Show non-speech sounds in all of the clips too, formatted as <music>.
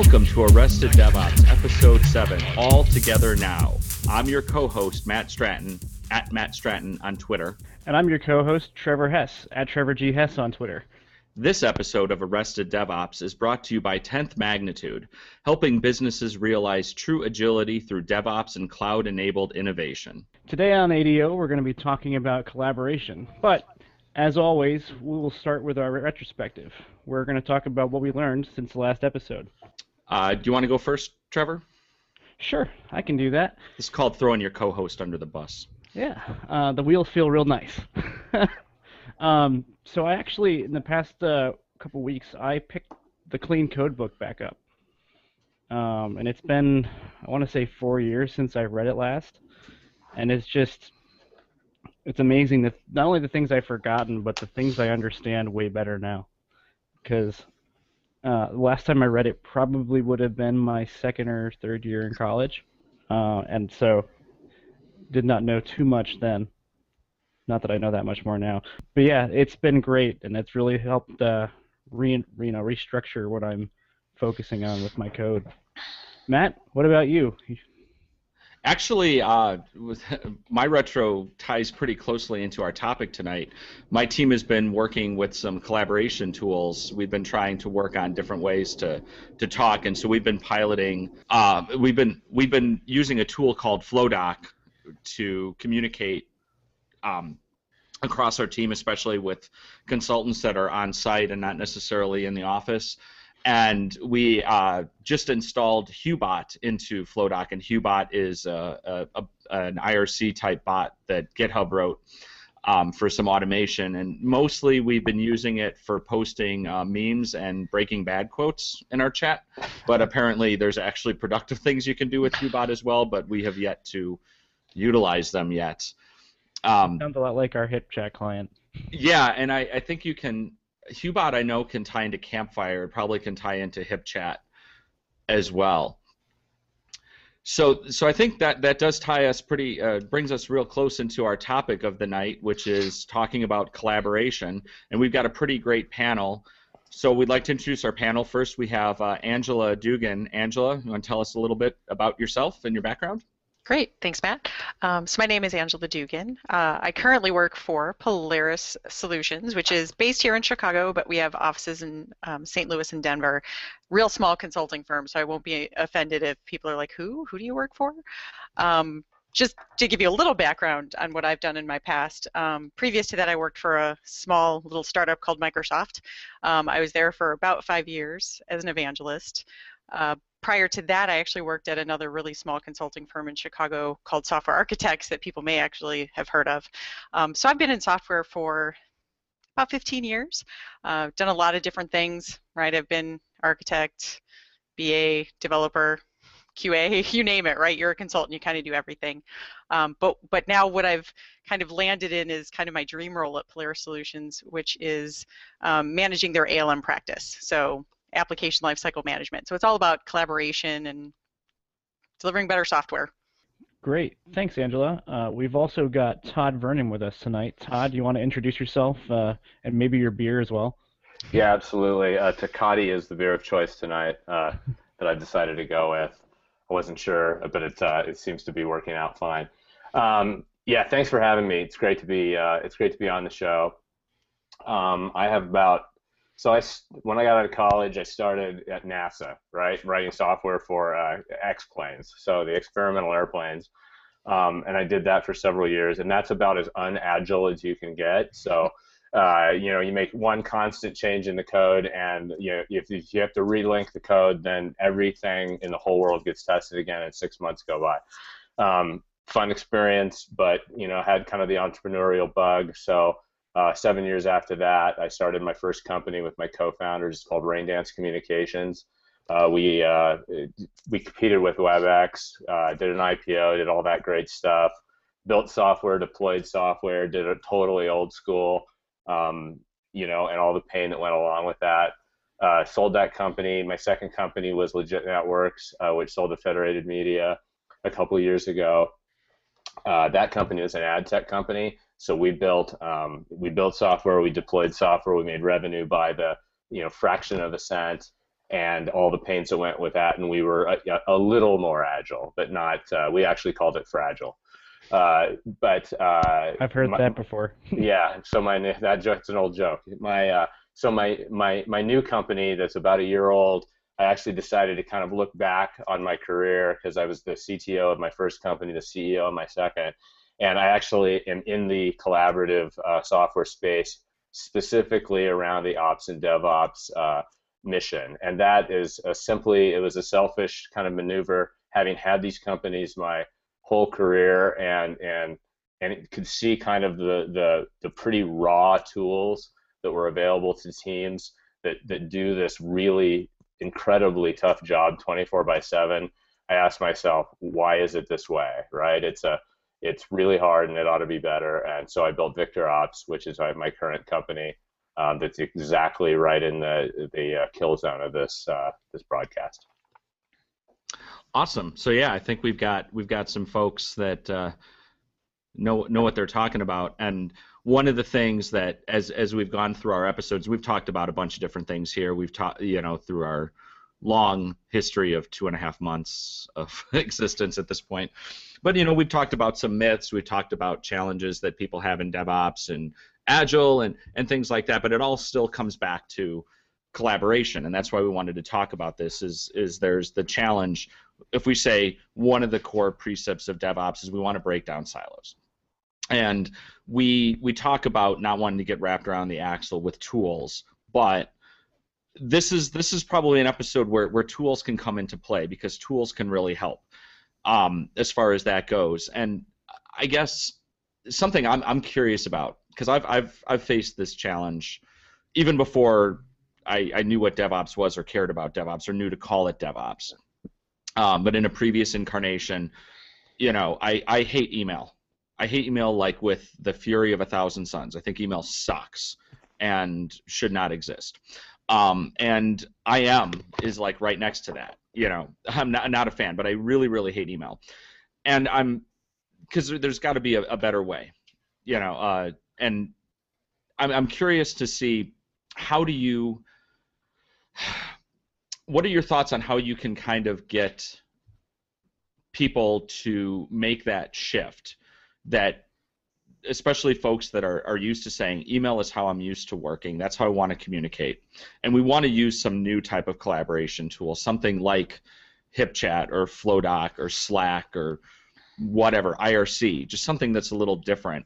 Welcome to Arrested DevOps, Episode 7, All Together Now. I'm your co host, Matt Stratton, at Matt Stratton on Twitter. And I'm your co host, Trevor Hess, at Trevor G. Hess on Twitter. This episode of Arrested DevOps is brought to you by 10th Magnitude, helping businesses realize true agility through DevOps and cloud enabled innovation. Today on ADO, we're going to be talking about collaboration. But as always, we will start with our retrospective. We're going to talk about what we learned since the last episode. Uh, do you want to go first, Trevor? Sure, I can do that. It's called throwing your co host under the bus. Yeah, uh, the wheels feel real nice. <laughs> um, so I actually, in the past uh, couple weeks, I picked the Clean Code book back up. Um, and it's been, I want to say, four years since I read it last. And it's just, it's amazing that not only the things I've forgotten, but the things I understand way better now. Because uh, last time I read it probably would have been my second or third year in college. Uh, and so did not know too much then. Not that I know that much more now, but yeah, it's been great, and it's really helped uh, re, you know restructure what I'm focusing on with my code. Matt, what about you? Actually, uh, with, <laughs> my retro ties pretty closely into our topic tonight. My team has been working with some collaboration tools. We've been trying to work on different ways to to talk, and so we've been piloting. Uh, we've been we've been using a tool called Flowdock to communicate um, across our team, especially with consultants that are on site and not necessarily in the office. And we uh, just installed Hubot into Flowdock, and Hubot is a, a, a, an IRC type bot that GitHub wrote um, for some automation. And mostly we've been using it for posting uh, memes and breaking bad quotes in our chat. But apparently there's actually productive <laughs> things you can do with Hubot as well, but we have yet to utilize them yet. Um, Sounds a lot like our HipChat client. Yeah, and I, I think you can. Hubot, I know, can tie into Campfire. It probably can tie into HipChat as well. So, so I think that that does tie us pretty, uh, brings us real close into our topic of the night, which is talking about collaboration. And we've got a pretty great panel. So we'd like to introduce our panel. First, we have uh, Angela Dugan. Angela, you want to tell us a little bit about yourself and your background? Great, thanks, Matt. Um, so my name is Angela Dugan. Uh, I currently work for Polaris Solutions, which is based here in Chicago, but we have offices in um, St. Louis and Denver. Real small consulting firm, so I won't be offended if people are like, "Who? Who do you work for?" Um, just to give you a little background on what I've done in my past. Um, previous to that, I worked for a small little startup called Microsoft. Um, I was there for about five years as an evangelist. Uh, prior to that, I actually worked at another really small consulting firm in Chicago called Software Architects that people may actually have heard of. Um, so I've been in software for about 15 years. Uh, done a lot of different things, right? I've been architect, BA, developer, QA, <laughs> you name it, right? You're a consultant, you kind of do everything. Um, but but now what I've kind of landed in is kind of my dream role at Polaris Solutions, which is um, managing their ALM practice. So application lifecycle management. So it's all about collaboration and delivering better software. Great. Thanks, Angela. Uh, we've also got Todd Vernon with us tonight. Todd, do you want to introduce yourself uh, and maybe your beer as well? Yeah, absolutely. Uh, Tecate is the beer of choice tonight uh, that I decided to go with. I wasn't sure, but it uh, it seems to be working out fine. Um, yeah, thanks for having me. It's great to be uh, it's great to be on the show. Um, I have about so I, when I got out of college, I started at NASA, right, writing software for uh, X planes, so the experimental airplanes, um, and I did that for several years, and that's about as unagile as you can get. So, uh, you know, you make one constant change in the code, and you know, if you have to relink the code, then everything in the whole world gets tested again, and six months go by. Um, fun experience, but you know, had kind of the entrepreneurial bug, so. Uh, seven years after that, I started my first company with my co-founders It's called Raindance Communications. Uh, we uh, we competed with WebEx, uh, did an IPO, did all that great stuff, built software, deployed software, did it totally old school, um, you know, and all the pain that went along with that. Uh, sold that company. My second company was Lijit Networks, uh, which sold to Federated Media a couple years ago. that company was an ad tech company so we built um, we built software, we deployed software, we made revenue by the you know fraction of a cent, and all the pains that went with that, and we were a, a little more agile, but not. Uh, we actually called it fragile. Uh, but uh, I've heard my, that before. <laughs> yeah, so my that joke's an old joke. My uh, so my my my new company that's about a year old. I actually decided to kind of look back on my career because I was the CTO of my first company, the CEO of my second, and I actually am in the collaborative uh, software space specifically around the ops and DevOps uh, mission. And that is simply, it was a selfish kind of maneuver, having had these companies my whole career and, and, and could see kind of the, the, the pretty raw tools that were available to teams that, that do this really incredibly tough job 24 by 7 i asked myself why is it this way? Right? It's a it's really hard and it ought to be better. And so I built VictorOps, which is my current company. Um, that's exactly right in the the uh, kill zone of this uh, this broadcast. Awesome. So yeah, I think we've got we've got some folks that uh, know know what they're talking about. And one of the things that as as we've gone through our episodes, we've talked about a bunch of different things here. We've talked, you know, through our long history of two and a half months of <laughs> existence at this point. But you know, we've talked about some myths, we've talked about challenges that people have in DevOps and Agile and and things like that. But it all still comes back to collaboration, and that's why we wanted to talk about this. Is is there's the challenge if we say one of the core precepts of DevOps is we want to break down silos. And we we talk about not wanting to get wrapped around the axle with tools, but this is this is probably an episode where, where tools can come into play because tools can really help um, as far as that goes. And I guess something I'm I'm curious about because I've I've I've faced this challenge even before I, I knew what DevOps was or cared about DevOps or knew to call it DevOps. Um, but in a previous incarnation, you know, I, I hate email. I hate email like with the fury of a thousand suns. I think email sucks and should not exist. Um, and I am is like right next to that. You know, I'm not not a fan, but I really really hate email, and I'm because there's got to be a, a, better way. You know, uh, and I'm I'm curious to see how do you what are your thoughts on how you can kind of get people to make that shift that especially folks that are, are used to saying email is how I'm used to working. That's how I want to communicate. And we want to use some new type of collaboration tool, something like HipChat or Flowdock or Slack or whatever, IRC, just something that's a little different.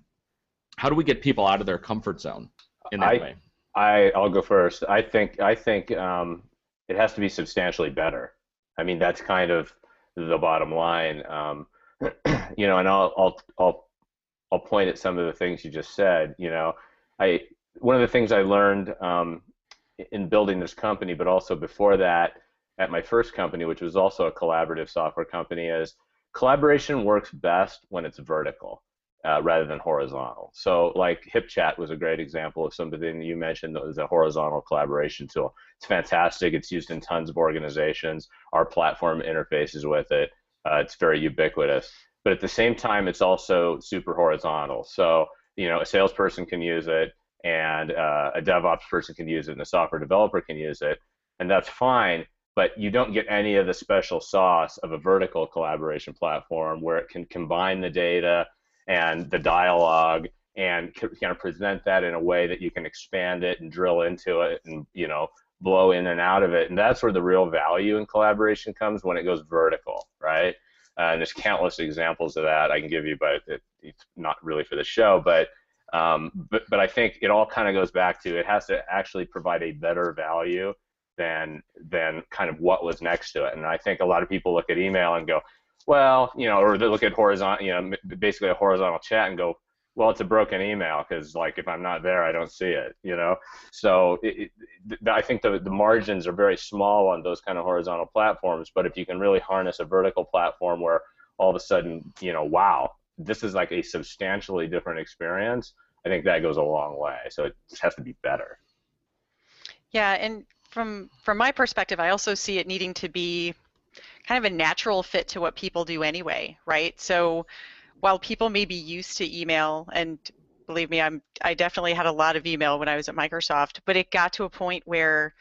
How do we get people out of their comfort zone in that I, way? I, I'll go first. I think I think um, it has to be substantially better. I mean, that's kind of the bottom line. Um, <clears throat> you know, and I'll, I'll, I'll I'll point at some of the things you just said. You know, I one of the things I learned um, in building this company, but also before that at my first company, which was also a collaborative software company, is collaboration works best when it's vertical. Uh, rather than horizontal. So, like HipChat was a great example of something you mentioned that was a horizontal collaboration tool. It's fantastic. It's used in tons of organizations. Our platform interfaces with it. Uh, it's very ubiquitous but at the same time, it's also super horizontal. So, you know, a salesperson can use it, and uh, a DevOps person can use it, and a software developer can use it, and that's fine. But you don't get any of the special sauce of a vertical collaboration platform where it can combine the data and the dialogue and kind of present that in a way that you can expand it and drill into it and you know blow in and out of it and that's where the real value in collaboration comes when it goes vertical right and there's countless examples of that I can give you, but it, it's not really for the show. But um, but but I think it all kind of goes back to it has to actually provide a better value than than kind of what was next to it. And I think a lot of people look at email and go, well, you know, or they look at horizontal, you know, basically a horizontal chat and go, well, it's a broken email because like if I'm not there, I don't see it, you know. So it, it, I think the the margins are very small on those kind of horizontal platforms. But if you can really harness a vertical platform where all of a sudden, you know, wow, this is like a substantially different experience, I think that goes a long way. So it just has to be better. Yeah, and from from my perspective, I also see it needing to be kind of a natural fit to what people do anyway, right? So while people may be used to email and believe me i'm i definitely had a lot of email when i was at microsoft but it got to a point where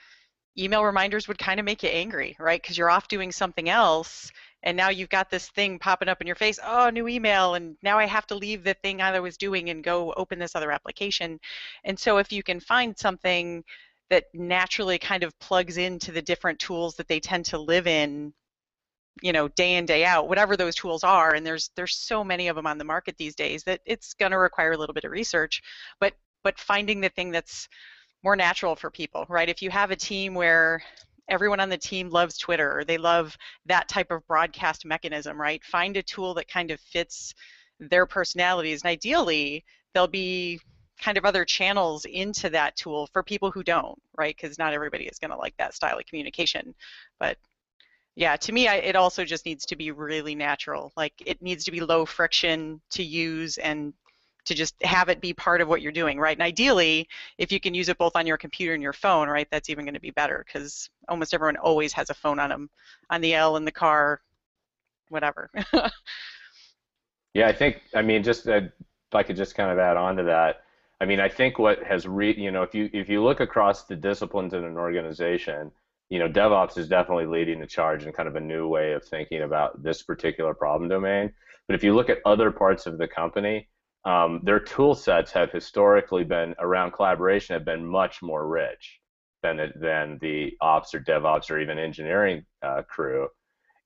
email reminders would kind of make you angry, right? Because you're off doing something else, and now you've got this thing popping up in your face. Oh, new email, and now I have to leave the thing I was doing and go open this other application. And so, if you can find something that naturally kind of plugs into the different tools that they tend to live in you know day in day out whatever those tools are and there's there's so many of them on the market these days that it's going to require a little bit of research but but finding the thing that's more natural for people right? If you have a team where everyone on the team loves twitter or they love that type of broadcast mechanism right? Find a tool that kind of fits their personalities and ideally there'll be kind of other channels into that tool for people who don't right? Because not everybody is going to like that style of communication but yeah to me I, it also just needs to be really natural like it needs to be low friction to use and to just have it be part of what you're doing right? And ideally if you can use it both on your computer and your phone right that's even going to be better because almost everyone always has a phone on them on the l in the car whatever. <laughs> Yeah i think i mean just uh, if i could just kind of add on to that i mean i think what has re you know if you if you look across the disciplines in an organization you know, DevOps is definitely leading the charge in kind of a new way of thinking about this particular problem domain. But if you look at other parts of the company, um, their tool sets have historically been around collaboration have been much more rich than than the ops or DevOps or even engineering uh, crew.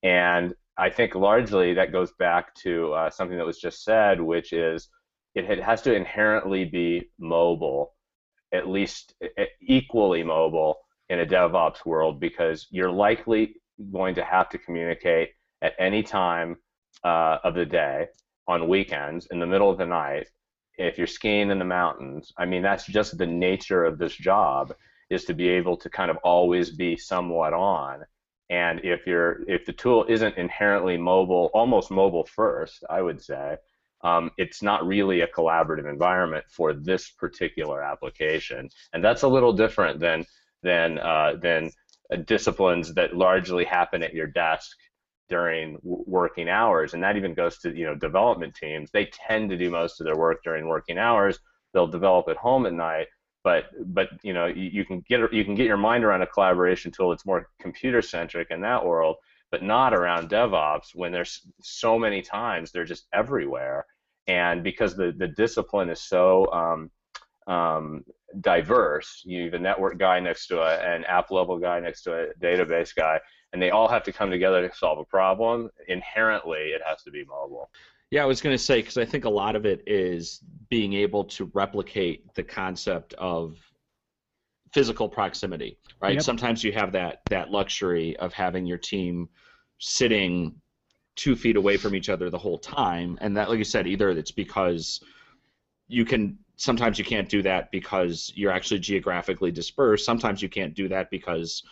And I think largely that goes back to uh, something that was just said, which is it has to inherently be mobile, at least equally mobile in a DevOps world because you're likely going to have to communicate at any time uh, of the day, on weekends, in the middle of the night, if you're skiing in the mountains. I mean, that's just the nature of this job is to be able to kind of always be somewhat on. And if you're if the tool isn't inherently mobile, almost mobile first, I would say, um, it's not really a collaborative environment for this particular application. And that's a little different than than uh, than uh, disciplines that largely happen at your desk during working hours. And that even goes to you know development teams. They tend to do most of their work during working hours. They'll develop at home at night. But but you know you, you can get you can get your mind around a collaboration tool that's more computer centric in that world but not around DevOps when there's so many times they're just everywhere. And because the the discipline is so um, um, diverse. You have a network guy next to a, an app level guy next to a database guy, and they all have to come together to solve a problem. Inherently, it has to be mobile. Yeah, I was going to say because I think a lot of it is being able to replicate the concept of physical proximity, right? Yep. Sometimes you have that that luxury of having your team sitting two feet away from each other the whole time, and that, like you said, either it's because you can sometimes you can't do that because you're actually geographically dispersed. Sometimes you can't do that because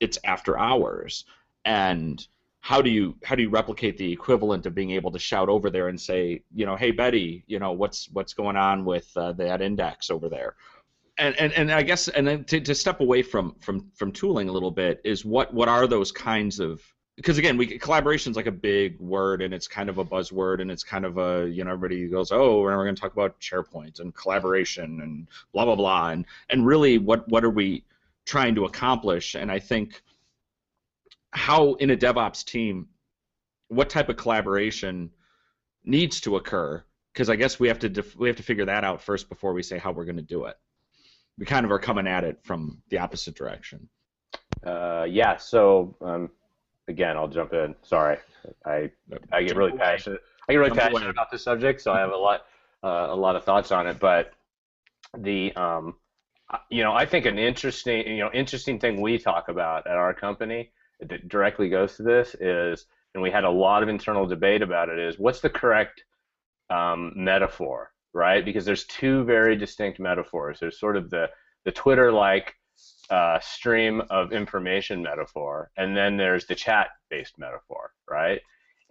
it's after hours. And how do you how do you replicate the equivalent of being able to shout over there and say, you know, hey Betty, you know, what's what's going on with uh, that index over there? And, and, and I guess and then to, to step away from, from, from tooling a little bit is what, what are those kinds of because again, we collaboration is like a big word, and it's kind of a buzzword, and it's kind of a you know everybody goes, oh, we're going to talk about SharePoint and collaboration and blah blah blah, and and really, what what are we trying to accomplish? And I think how in a DevOps team, what type of collaboration needs to occur? Because I guess we have to def- we have to figure that out first before we say how we're going to do it. We kind of are coming at it from the opposite direction. Uh, yeah. So. Um again, I'll jump in. Sorry, I I get really passionate. I get really passionate about this subject, so I have a lot uh, a lot of thoughts on it. But the um, you know, I think an interesting you know interesting thing we talk about at our company that directly goes to this is, and we had a lot of internal debate about it, is what's the correct um, metaphor, right? Because there's two very distinct metaphors. There's sort of the the Twitter like uh, stream of information metaphor, and then there's the chat-based metaphor, right?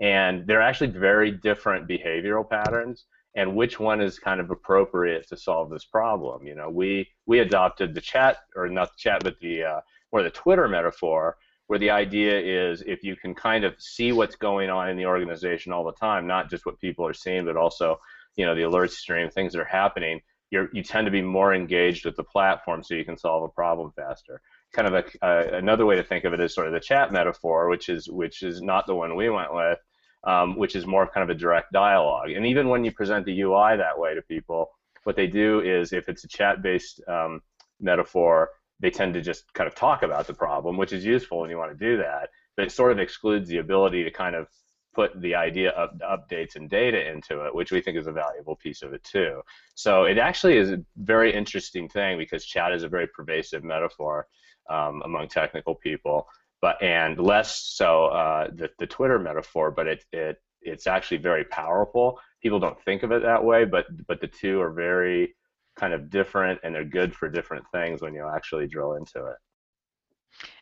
And they're actually very different behavioral patterns, and which one is kind of appropriate to solve this problem? You know, we we adopted the chat, or not the chat, but the uh, or the Twitter metaphor, where the idea is if you can kind of see what's going on in the organization all the time, not just what people are seeing, but also you know the alert stream, things that are happening, you're, you tend to be more engaged with the platform so you can solve a problem faster. Kind of a, uh, another way to think of it is sort of the chat metaphor, which is which is not the one we went with, um, which is more kind of a direct dialogue. And even when you present the UI that way to people, what they do is if it's a chat-based um, metaphor, they tend to just kind of talk about the problem, which is useful when you want to do that. But it sort of excludes the ability to kind of put the idea of updates and data into it, which we think is a valuable piece of it too. So it actually is a very interesting thing because chat is a very pervasive metaphor um, among technical people, but and less so uh, the, the Twitter metaphor, but it, it it's actually very powerful. People don't think of it that way, but but the two are very kind of different and they're good for different things when you actually drill into it.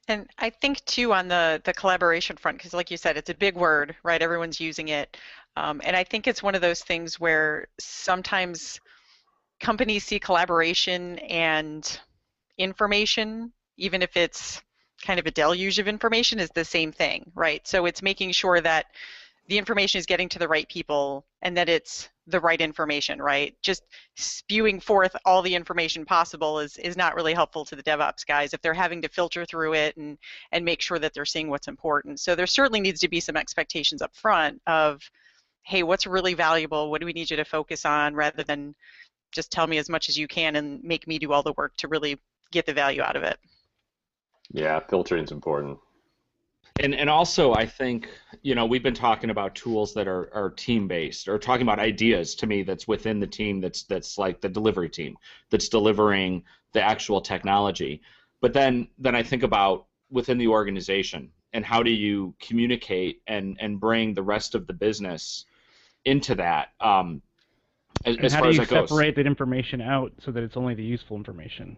And I think too on the the collaboration front, because like you said, it's a big word, right? Everyone's using it, um, and I think it's one of those things where sometimes companies see collaboration and information, even if it's kind of a deluge of information, is the same thing, right? So it's making sure that the information is getting to the right people and that it's the right information, right? Just spewing forth all the information possible is, is not really helpful to the DevOps guys if they're having to filter through it and, and make sure that they're seeing what's important. So there certainly needs to be some expectations up front of, hey, what's really valuable? What do we need you to focus on rather than just tell me as much as you can and make me do all the work to really get the value out of it. Yeah, filtering is important. And and also I think you know we've been talking about tools that are, are team based or talking about ideas to me that's within the team that's that's like the delivery team that's delivering the actual technology. But then then I think about within the organization and how do you communicate and and bring the rest of the business into that. Um, as, and as how do you separate that information out so that it's only the useful information?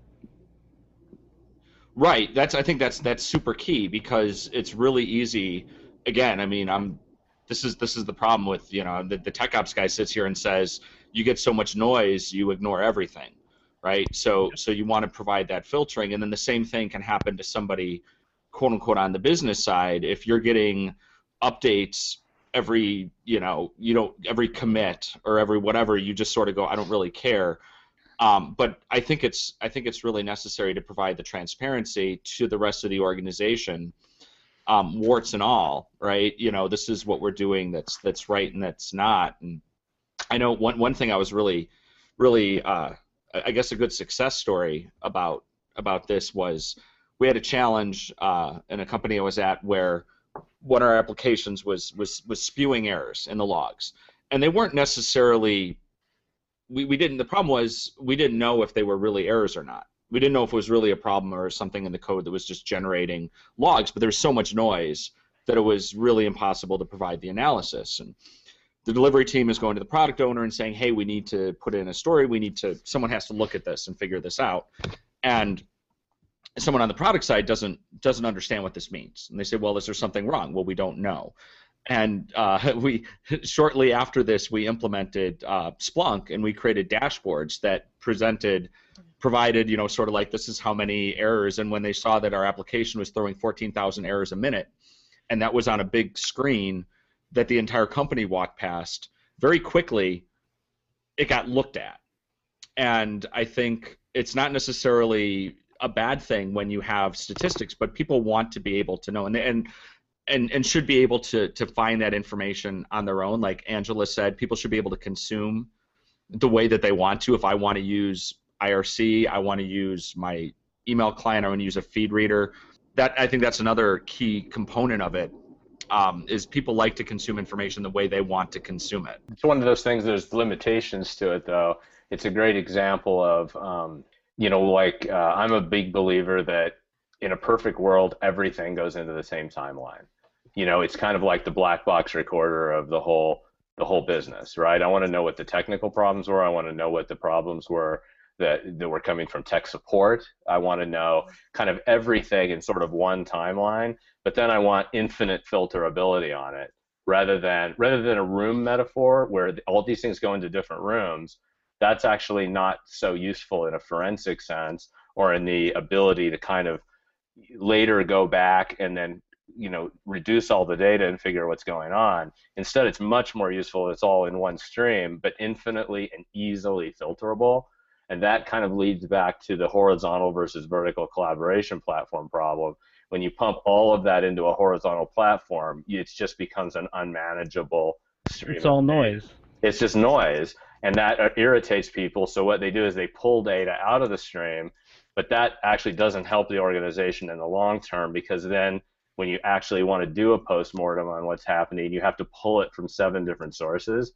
Right. That's I think that's that's super key because it's really easy. Again, I mean, I'm. This is this is the problem with you know the, the tech ops guy sits here and says you get so much noise you ignore everything, right? So so you want to provide that filtering, and then the same thing can happen to somebody, quote unquote, on the business side if you're getting updates every you know you don't every commit or every whatever you just sort of go I don't really care um, but I think it's I think it's really necessary to provide the transparency to the rest of the organization, um, warts and all. Right? You know, this is what we're doing. That's that's right and that's not. And I know one one thing I was really, really, uh, I guess a good success story about about this was we had a challenge uh, in a company I was at where one of our applications was was was spewing errors in the logs, and they weren't necessarily we, we didn't the problem was we didn't know if they were really errors or not. We didn't know if it was really a problem or something in the code that was just generating logs but there was so much noise that it was really impossible to provide the analysis. And the delivery team is going to the product owner and saying hey we need to put in a story. We need to someone has to look at this and figure this out. And someone on the product side doesn't doesn't understand what this means. And they say well is there something wrong? Well we don't know and uh, <laughs> we <laughs> shortly after this we implemented uh, Splunk and we created dashboards that presented provided you know sort of like this is how many errors and when they saw that our application was throwing 14,000 errors a minute and that was on a big screen that the entire company walked past very quickly it got looked at and I think it's not necessarily a bad thing when you have statistics, but people want to be able to know. And, and and and should be able to to find that information on their own. Like Angela said, people should be able to consume the way that they want to. If I want to use IRC, I want to use my email client, I want to use a feed reader. That I think that's another key component of it. Um, is people like to consume information the way they want to consume it. It's one of those things. There's limitations to it, though. It's a great example of, um, you know, like uh, I'm a big believer that in a perfect world, everything goes into the same timeline you know, it's kind of like the black box recorder of the whole the whole business, right? I want to know what the technical problems were. I want to know what the problems were that, that were coming from tech support. I want to know kind of everything in sort of one timeline, but then I want infinite filterability on it rather than rather than a room metaphor where all these things go into different rooms. That's actually not so useful in a forensic sense or in the ability to kind of later go back and then you know reduce all the data and figure what's going on instead it's much more useful it's all in one stream but infinitely and easily filterable And that kind of leads back to the horizontal versus vertical collaboration platform problem. When you pump all of that into a horizontal platform, it just becomes an unmanageable stream. It's all noise. It's just noise, and that uh, irritates people. So what they do is they pull data out of the stream, but that actually doesn't help the organization in the long term because then when you actually want to do a post-mortem on what's happening, you have to pull it from seven different sources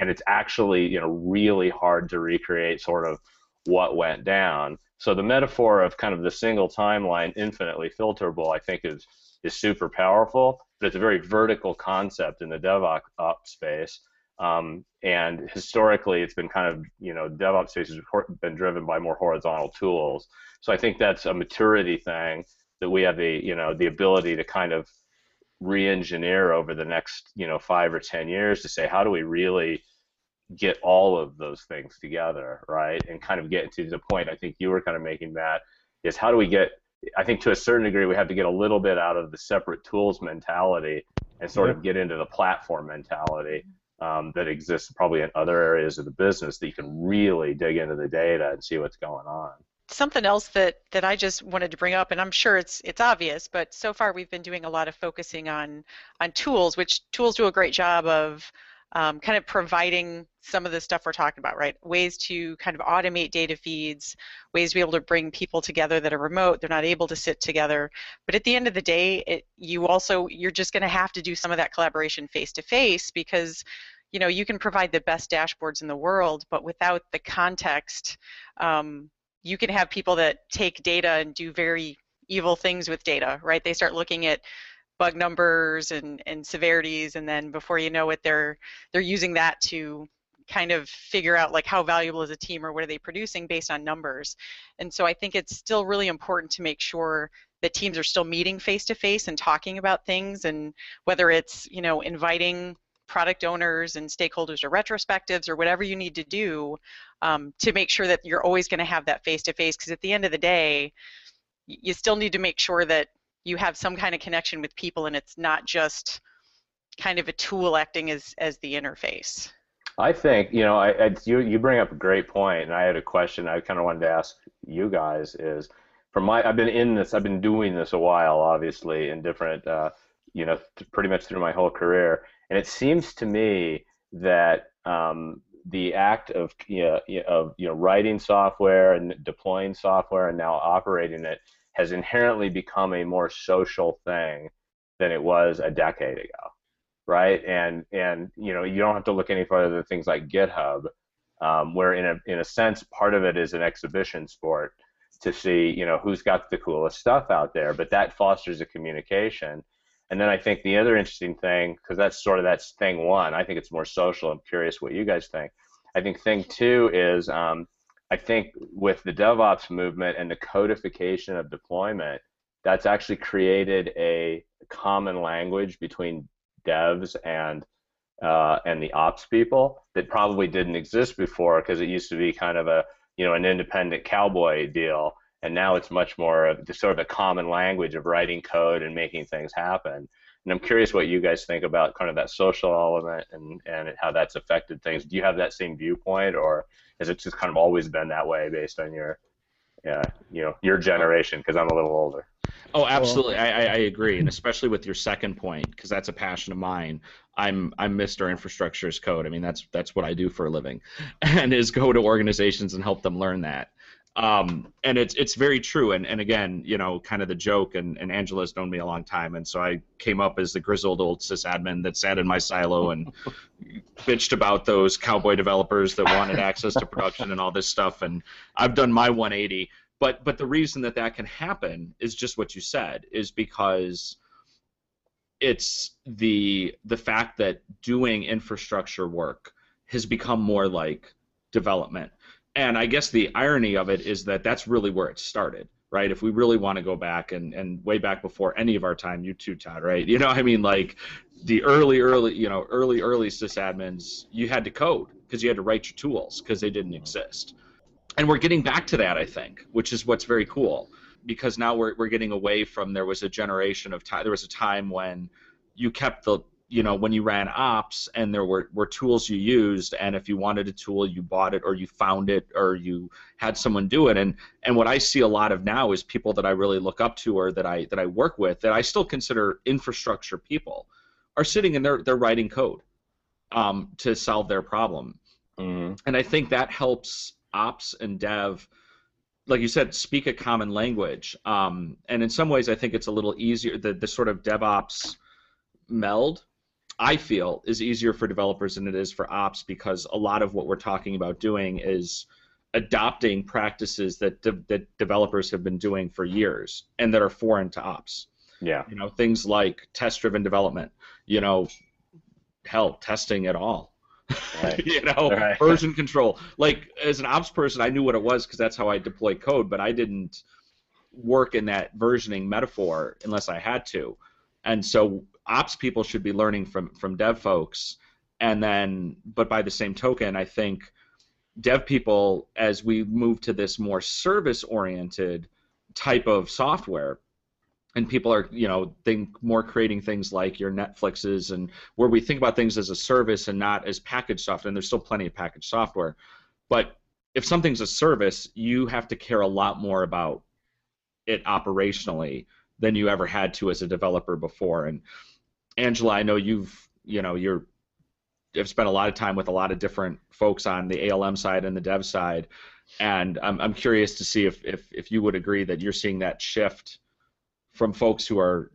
and it's actually you know really hard to recreate sort of what went down. So the metaphor of kind of the single timeline infinitely filterable, I think, is is super powerful, but it's a very vertical concept in the DevOps space. Um, and historically, it's been kind of you know DevOps space has been driven by more horizontal tools. So I think that's a maturity thing that we have the you know the ability to kind of re-engineer over the next you know five or ten years to say how do we really get all of those things together, right? And kind of get to the point I think you were kind of making that is how do we get I think to a certain degree we have to get a little bit out of the separate tools mentality and sort of get into the platform mentality um, that exists probably in other areas of the business that you can really dig into the data and see what's going on. Something else that, that I just wanted to bring up, and I'm sure it's it's obvious, but so far we've been doing a lot of focusing on on tools, which tools do a great job of um, kind of providing some of the stuff we're talking about, right? Ways to kind of automate data feeds, ways to be able to bring people together that are remote, they're not able to sit together. But at the end of the day, it, you also, you're just going to have to do some of that collaboration face to face because you know you can provide the best dashboards in the world but without the context um, you can have people that take data and do very evil things with data right? They start looking at bug numbers and, and severities and then before you know it they're they're using that to kind of figure out like how valuable is a team or what are they producing based on numbers. And so i think it's still really important to make sure that teams are still meeting face to face and talking about things and whether it's you know inviting product owners and stakeholders or retrospectives or whatever you need to do um, to make sure that you're always going to have that face to face because at the end of the day you still need to make sure that you have some kind of connection with people and it's not just kind of a tool acting as as the interface. I think you know I, I, you you bring up a great point and i had a question i kind of wanted to ask you guys is from my i've been in this i've been doing this a while obviously in different uh, you know pretty much through my whole career and it seems to me that um, the act of you know, of you know writing software and deploying software and now operating it has inherently become a more social thing than it was a decade ago, right? And and you know you don't have to look any further than things like GitHub, um, where in a in a sense part of it is an exhibition sport to see you know who's got the coolest stuff out there, but that fosters a communication. And then I think the other interesting thing, because that's sort of that's thing one. I think it's more social. I'm curious what you guys think. I think thing two is um, I think with the DevOps movement and the codification of deployment, that's actually created a common language between devs and uh, and the ops people that probably didn't exist before because it used to be kind of a you know an independent cowboy deal, and now it's much more of just sort of a common language of writing code and making things happen. And I'm curious what you guys think about kind of that social element and and how that's affected things. Do you have that same viewpoint, or has it just kind of always been that way based on your yeah, you know, your generation because I'm a little older. Oh, absolutely. I, I agree, and especially with your second point because that's a passion of mine. I'm I'm Mr. Infrastructure as Code. I mean, that's that's what I do for a living, <laughs> and is go to organizations and help them learn that. Um, and it's it's very true. And, and again, you know, kind of the joke. And, and Angela's known me a long time, and so I came up as the grizzled old sysadmin that sat in my silo and <laughs> bitched about those cowboy developers that wanted access to production and all this stuff. And I've done my 180. But but the reason that that can happen is just what you said, is because it's the the fact that doing infrastructure work has become more like development and I guess the irony of it is that that's really where it started, right? If we really want to go back and, and way back before any of our time, you too, Todd, right? You know, I mean, like the early, early, you know, early, early sysadmins, you had to code because you had to write your tools because they didn't exist. And we're getting back to that, I think, which is what's very cool because now we're, we're getting away from there was a generation of time, there was a time when you kept the you know when you ran ops and there were, were tools you used and if you wanted a tool you bought it or you found it or you had someone do it and and what I see a lot of now is people that I really look up to or that I that I work with that I still consider infrastructure people are sitting and they're they're writing code um, to solve their problem Mm-hmm. and I think that helps ops and dev like you said, speak a common language. Um, and in some ways, I think it's a little easier. The, the sort of DevOps meld, I feel, is easier for developers than it is for ops because a lot of what we're talking about doing is adopting practices that de- that developers have been doing for years and that are foreign to ops. Yeah. You know, things like test-driven development. You know, hell, testing at all. Right. <laughs> you know, Right. version control. Like as an ops person, I knew what it was because that's how I deploy code, but I didn't work in that versioning metaphor unless I had to. And so ops people should be learning from from dev folks, and then, but by the same token, I think dev people, as we move to this more service-oriented type of software, and people are you know think more creating things like your netflixes and where we think about things as a service and not as packaged software and there's still plenty of packaged software. But if something's a service you have to care a lot more about it operationally than you ever had to as a developer before. And angela i know you've you know you're have spent a lot of time with a lot of different folks on the alm side and the dev side. And i'm, I'm curious to see if, if if you would agree that you're seeing that shift from folks who are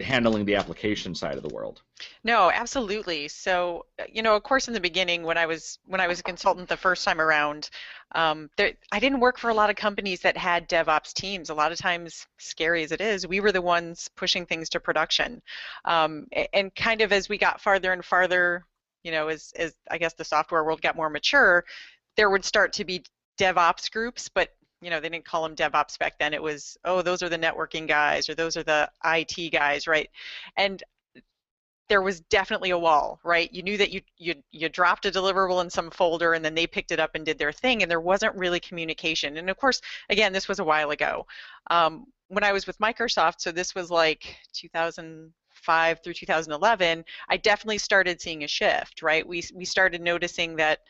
handling the application side of the world. No, absolutely. So, uh, you know, of course, in the beginning, when I was when I was a consultant the first time around, um, there, I didn't work for a lot of companies that had DevOps teams. A lot of times, scary as it is, we were the ones pushing things to production. Um, and kind of as we got farther and farther, you know, as as I guess the software world got more mature, there would start to be DevOps groups, but you know, they didn't call them DevOps back then. It was, oh, those are the networking guys or those are the IT guys, right? And there was definitely a wall, right? You knew that you you you dropped a deliverable in some folder and then they picked it up and did their thing, and there wasn't really communication. And of course, again, this was a while ago. Um, when I was with Microsoft, so this was like 2005 through 2011, I definitely started seeing a shift, right? We we started noticing that,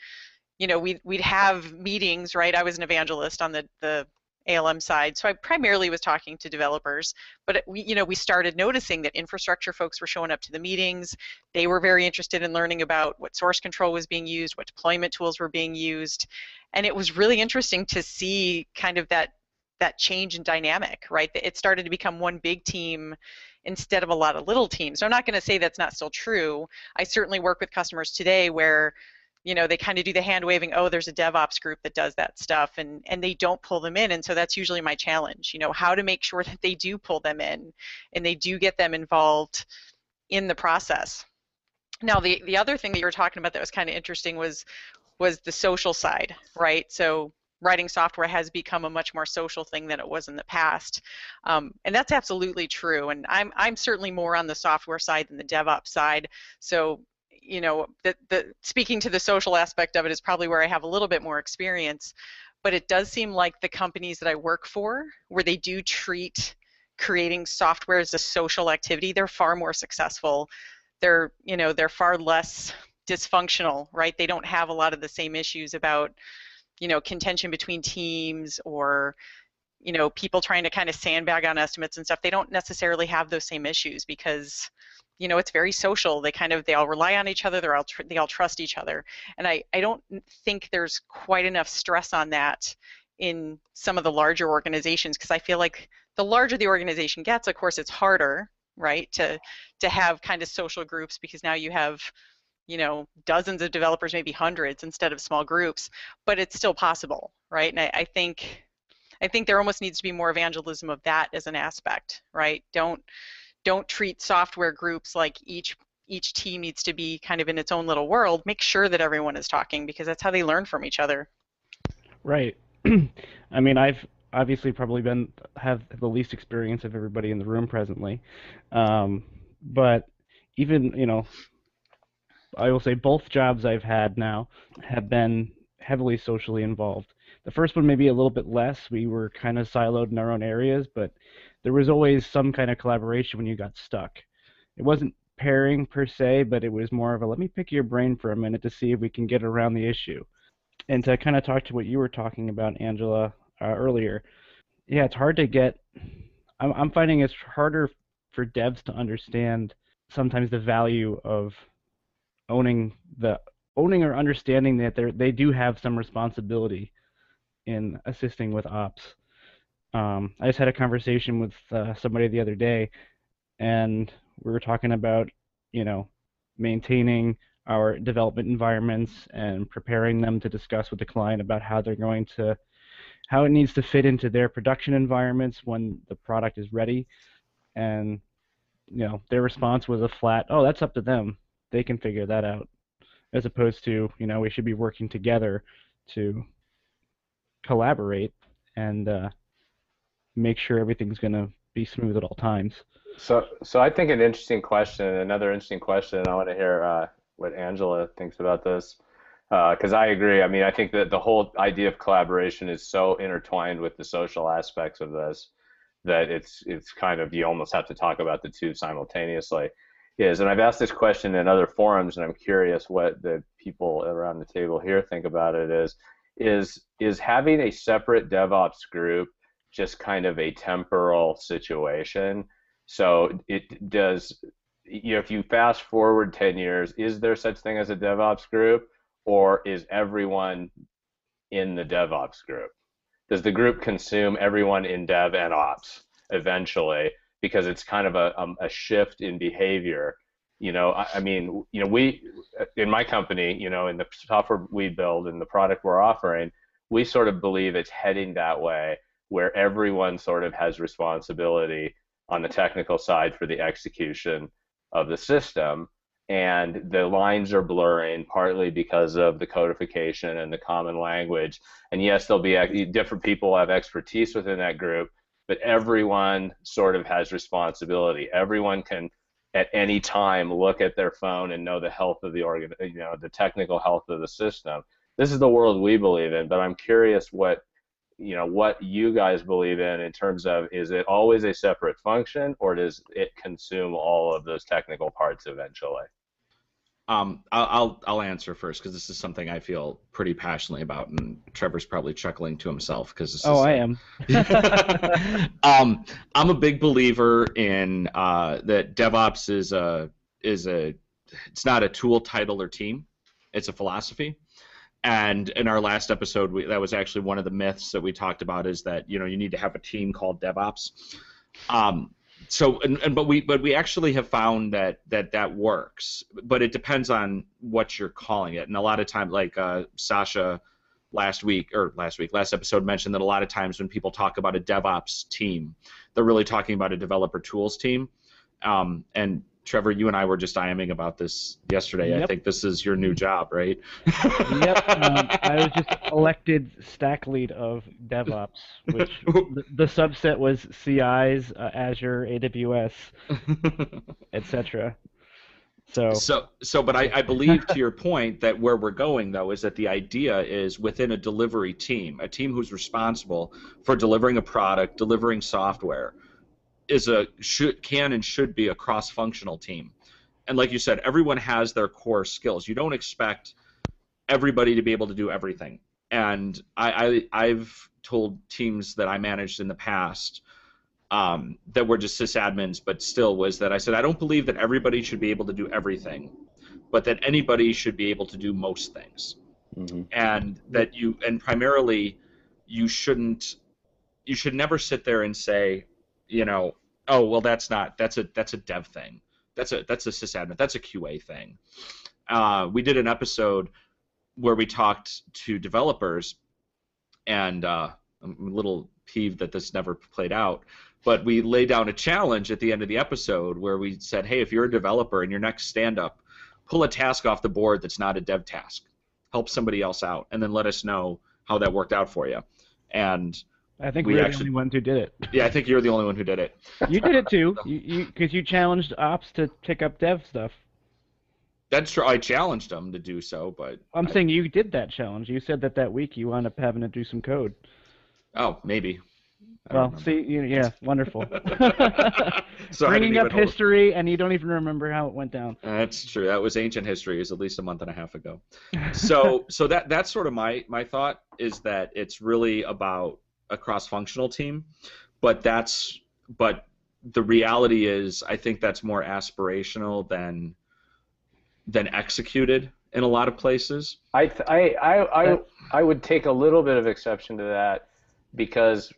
you know, we'd we'd have meetings, right? I was an evangelist on the the ALM side. So I primarily was talking to developers, but we, you know, we started noticing that infrastructure folks were showing up to the meetings. They were very interested in learning about what source control was being used, what deployment tools were being used, and it was really interesting to see kind of that that change in dynamic, right? It started to become one big team instead of a lot of little teams. So I'm not going to say that's not still true. I certainly work with customers today where you know they kind of do the hand waving oh there's a devops group that does that stuff and and they don't pull them in and so that's usually my challenge you know how to make sure <laughs> that they do pull them in and they do get them involved in the process. Now the the other thing that you were talking about that was kind of interesting was was the social side right? So writing software has become a much more social thing than it was in the past um, and that's absolutely true and i'm i'm certainly more on the software side than the devops side. So you know, the, the speaking to the social aspect of it is probably where I have a little bit more experience. But it does seem like the companies that I work for, where they do treat creating software as a social activity, they're far more successful. They're, you know, they're far less dysfunctional, right? They don't have a lot of the same issues about, you know, contention between teams or, you know, people trying to kind of sandbag on estimates and stuff. They don't necessarily have those same issues because you know it's very social they kind of they all rely on each other they're all tr- they all trust each other and i i don't think there's quite enough stress on that in some of the larger organizations because i feel like the larger the organization gets of course it's harder right to to have kind of social groups because now you have you know dozens of developers maybe hundreds instead of small groups but it's still possible right and i, I think i think there almost needs to be more evangelism of that as an aspect right don't don't treat software groups like each each team needs to be kind of in its own little world. Make sure that everyone is talking because that's how they learn from each other. Right. <clears throat> I mean, I've obviously probably been have the least experience of everybody in the room presently, um, but even you know, I will say both jobs I've had now have been heavily socially involved. The first one maybe a little bit less. We were kind of siloed in our own areas, but there was always some kind of collaboration when you got stuck. It wasn't pairing per se, but it was more of a let me pick your brain for a minute to see if we can get around the issue. And to kind of talk to what you were talking about, Angela, uh, earlier, yeah, it's hard to get. I'm, I'm finding it's harder for devs to understand sometimes the value of owning the owning or understanding that they they do have some responsibility in assisting with ops. Um, I just had a conversation with uh, somebody the other day, and we were talking about, you know, maintaining our development environments and preparing them to discuss with the client about how they're going to, how it needs to fit into their production environments when the product is ready. And, you know, their response was a flat, oh, that's up to them. They can figure that out. As opposed to, you know, we should be working together to collaborate and uh, make sure everything's going to be smooth at all times. So, so I think an interesting question, another interesting question, I want to hear uh, what Angela thinks about this, because uh, I agree. I mean, I think that the whole idea of collaboration is so intertwined with the social aspects of this that it's it's kind of you almost have to talk about the two simultaneously. Is and I've asked this question in other forums, and I'm curious what the people around the table here think about it. Is is is having a separate DevOps group just kind of a temporal situation? So it does, you know, if you fast forward 10 years, is there such thing as a DevOps group or is everyone in the DevOps group? Does the group consume everyone in dev and ops eventually? Because it's kind of a, um, a shift in behavior. You know, I, I mean, you know, we, in my company, you know, in the software we build and the product we're offering, we sort of believe it's heading that way where everyone sort of has responsibility on the technical side for the execution of the system. And the lines are blurring partly because of the codification and the common language. And yes, there'll be uh, different people have expertise within that group, but everyone sort of has responsibility. Everyone can at any time look at their phone and know the health of the organ, you know, the technical health of the system. This is the world we believe in, but I'm curious what you know what you guys believe in in terms of is it always a separate function or does it consume all of those technical parts eventually um, I'll I'll answer first because this is something I feel pretty passionately about, and Trevor's probably chuckling to himself because oh, is, I am. <laughs> um, I'm a big believer in uh, that DevOps is a is a it's not a tool, title, or team. It's a philosophy and in our last episode we, that was actually one of the myths that we talked about is that you know you need to have a team called devops. Um, so and, and, but we but we actually have found that that that works but it depends on what you're calling it. And a lot of times like uh, sasha last week or last week last episode mentioned that a lot of times when people talk about a devops team they're really talking about a developer tools team. Um, and Trevor, you and I were just IMing about this yesterday. Yep. I think this is your new job, right? yep. <laughs> Um, I was just elected stack lead of DevOps, which the, the subset was CIs, uh, Azure, AWS, <laughs> etc. So, so, so, but I, I believe to your point that where we're going though is that the idea is within a delivery team, a team who's responsible for delivering a product, delivering software is a should can and should be a cross-functional team. And like you said, everyone has their core skills. You don't expect everybody to be able to do everything. And I, I have told teams that I managed in the past um, that were just sysadmins, but still was that I said I don't believe that everybody should be able to do everything, but that anybody should be able to do most things, mm-hmm. and that you and primarily you shouldn't you should never sit there and say you know, oh well, that's not that's a that's a dev thing. That's a that's a sysadmin. That's a QA thing. Uh, we did an episode where we talked to developers, and uh, I'm a little peeved that this never played out. But we laid down a challenge at the end of the episode where we said, hey, if you're a developer in your next stand up, pull a task off the board that's not a dev task. Help somebody else out, and then let us know how that worked out for you. And I think we, we are actually, the only ones who did it. Yeah, I think you're the only one who did it. <laughs> you did it too, you because you, you, challenged ops to pick up dev stuff. That's true. I challenged them to do so, but I'm I, saying you did that challenge. You said that that week you wound up having to do some code. Oh, maybe. I Well, see, you, yeah, wonderful. <laughs> So I Bringing up history, and you don't even remember how it went down. That's true. That was ancient history. Is at least a month and a half ago. So, <laughs> so that that's sort of my my thought is that it's really about a cross-functional team, but that's but the reality is I think that's more aspirational than than executed in a lot of places. I, th- I, I, I, I would take a little bit of exception to that because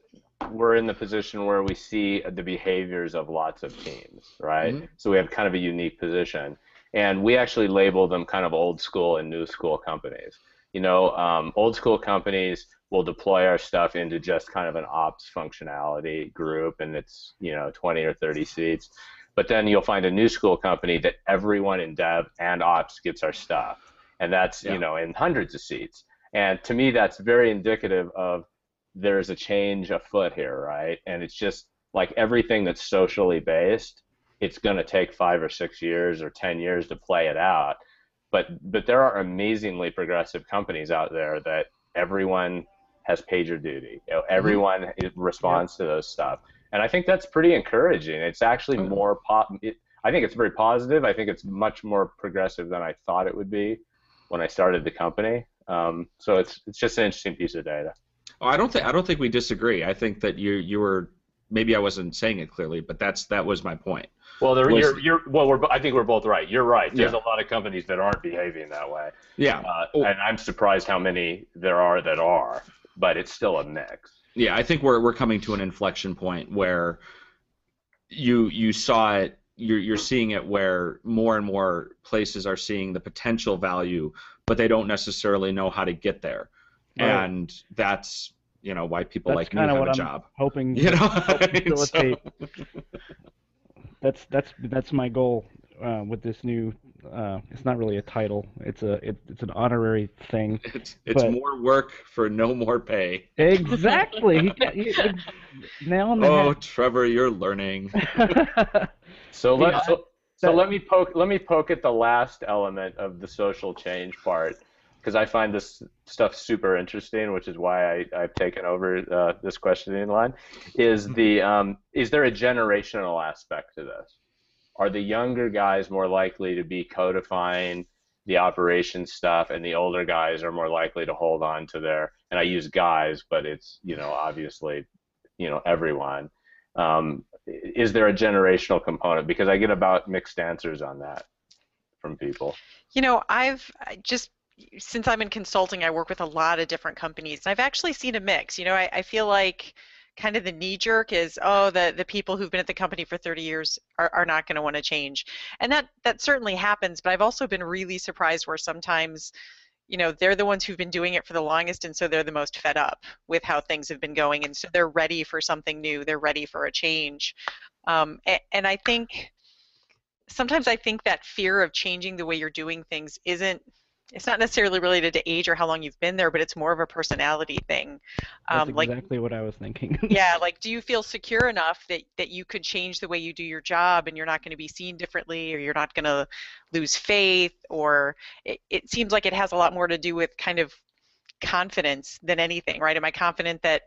we're in the position where we see the behaviors of lots of teams, right? Mhm. So we have kind of a unique position. And we actually label them kind of old school and new school companies. You know, um, old school companies will deploy our stuff into just kind of an ops functionality group, and it's, you know, 20 or 30 seats. But then you'll find a new school company that everyone in dev and ops gets our stuff. And that's, Yeah. you know, in hundreds of seats. And to me, that's very indicative of there's a change afoot here, right? And it's just like everything that's socially based, it's going to take five or six years or 10 years to play it out. But, but there are amazingly progressive companies out there that everyone has pager duty. You know, everyone is- responds to those stuff. And I think that's pretty encouraging. It's actually yeah. more pop. It, I think it's very positive. I think it's much more progressive than I thought it would be when I started the company. Um, so it's it's just an interesting piece of data. Oh, I don't think I don't think we disagree. I think that you you were maybe I wasn't saying it clearly, but that's that was my point. Well, there, Was- you're, you're well. We're, I think we're both right. You're right. There's Yeah. a lot of companies that aren't behaving that way, Yeah. uh, and I'm surprised how many there are that are. But it's still a mix. Yeah, I think we're we're coming to an inflection point where you you saw it you're you're seeing it where more and more places are seeing the potential value, but they don't necessarily know how to get there. Right. And that's you know why people That's like me have what a I'm job. Hoping You know, help So- facilitate. That's that's that's my goal uh, with this new. Uh, it's not really a title. It's a it, it's an honorary thing. <laughs> it's it's But- more work for no more pay. Exactly. He got- <laughs> he- he- nail on Oh, Trevor, you're learning. head. <laughs> So Yeah, let so, so that- let me poke let me poke at the last element of the social change part because I find this stuff super interesting, which is why I, I've taken over uh, this questioning line. Is the um, is there a generational aspect to this? Are the younger guys more likely to be codifying the operation stuff, and the older guys are more likely to hold on to their? And I use guys, but it's you know obviously you know everyone. Um, is there a generational component? Because I get about mixed answers on that from people. You know, I've just since I'm in consulting, I work with a lot of different companies, and I've actually seen a mix. You know, I, I feel like kind of the knee jerk is, oh, the the people who've been at the company for 30 years are, are not going to want to change, and that that certainly happens. But I've also been really surprised where sometimes, you know, they're the ones who've been doing it for the longest, and so they're the most fed up with how things have been going, and so they're ready for something new. They're ready for a change, um, and, and I think sometimes I think that fear of changing the way you're doing things isn't it's not necessarily related to age or how long you've been there, but it's more of a personality thing. That's Um, like exactly what I was thinking. <laughs> yeah, like do you feel secure enough that that you could change the way you do your job and you're not going to be seen differently or you're not going to lose faith or it, it seems like it has a lot more to do with kind of confidence than anything, right? Am I confident that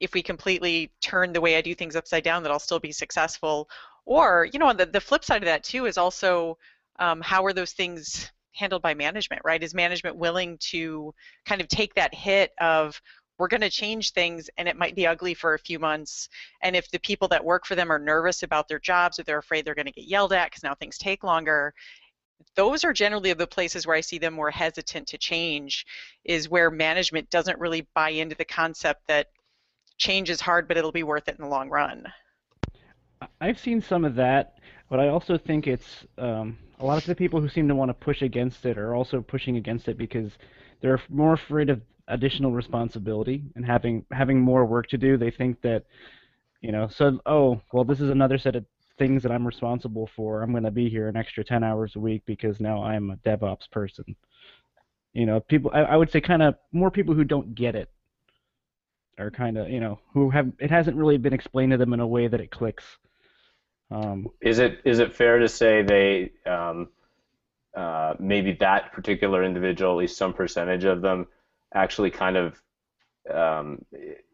if we completely turn the way I do things upside down that I'll still be successful? Or, you know, the, the flip side of that too is also um, how are those things handled by management, right? Is management willing to kind of take that hit of we're going to change things and it might be ugly for a few months. And if the people that work for them are nervous about their jobs or they're afraid they're going to get yelled at because now things take longer, those are generally the places where I see them more hesitant to change, is where management doesn't really buy into the concept that change is hard, but it'll be worth it in the long run. I've seen some of that, but I also think it's um, a lot of the people who seem to want to push against it are also pushing against it because they're more afraid of additional responsibility and having having more work to do. They think that, you know, so oh well, this is another set of things that I'm responsible for. I'm going to be here an extra 10 hours a week because now I'm a DevOps person. You know, people. I, I would say kind of more people who don't get it are kind of you know who have it hasn't really been explained to them in a way that it clicks. Um, Is it is it fair to say they um, uh, maybe that particular individual, at least some percentage of them, actually kind of um,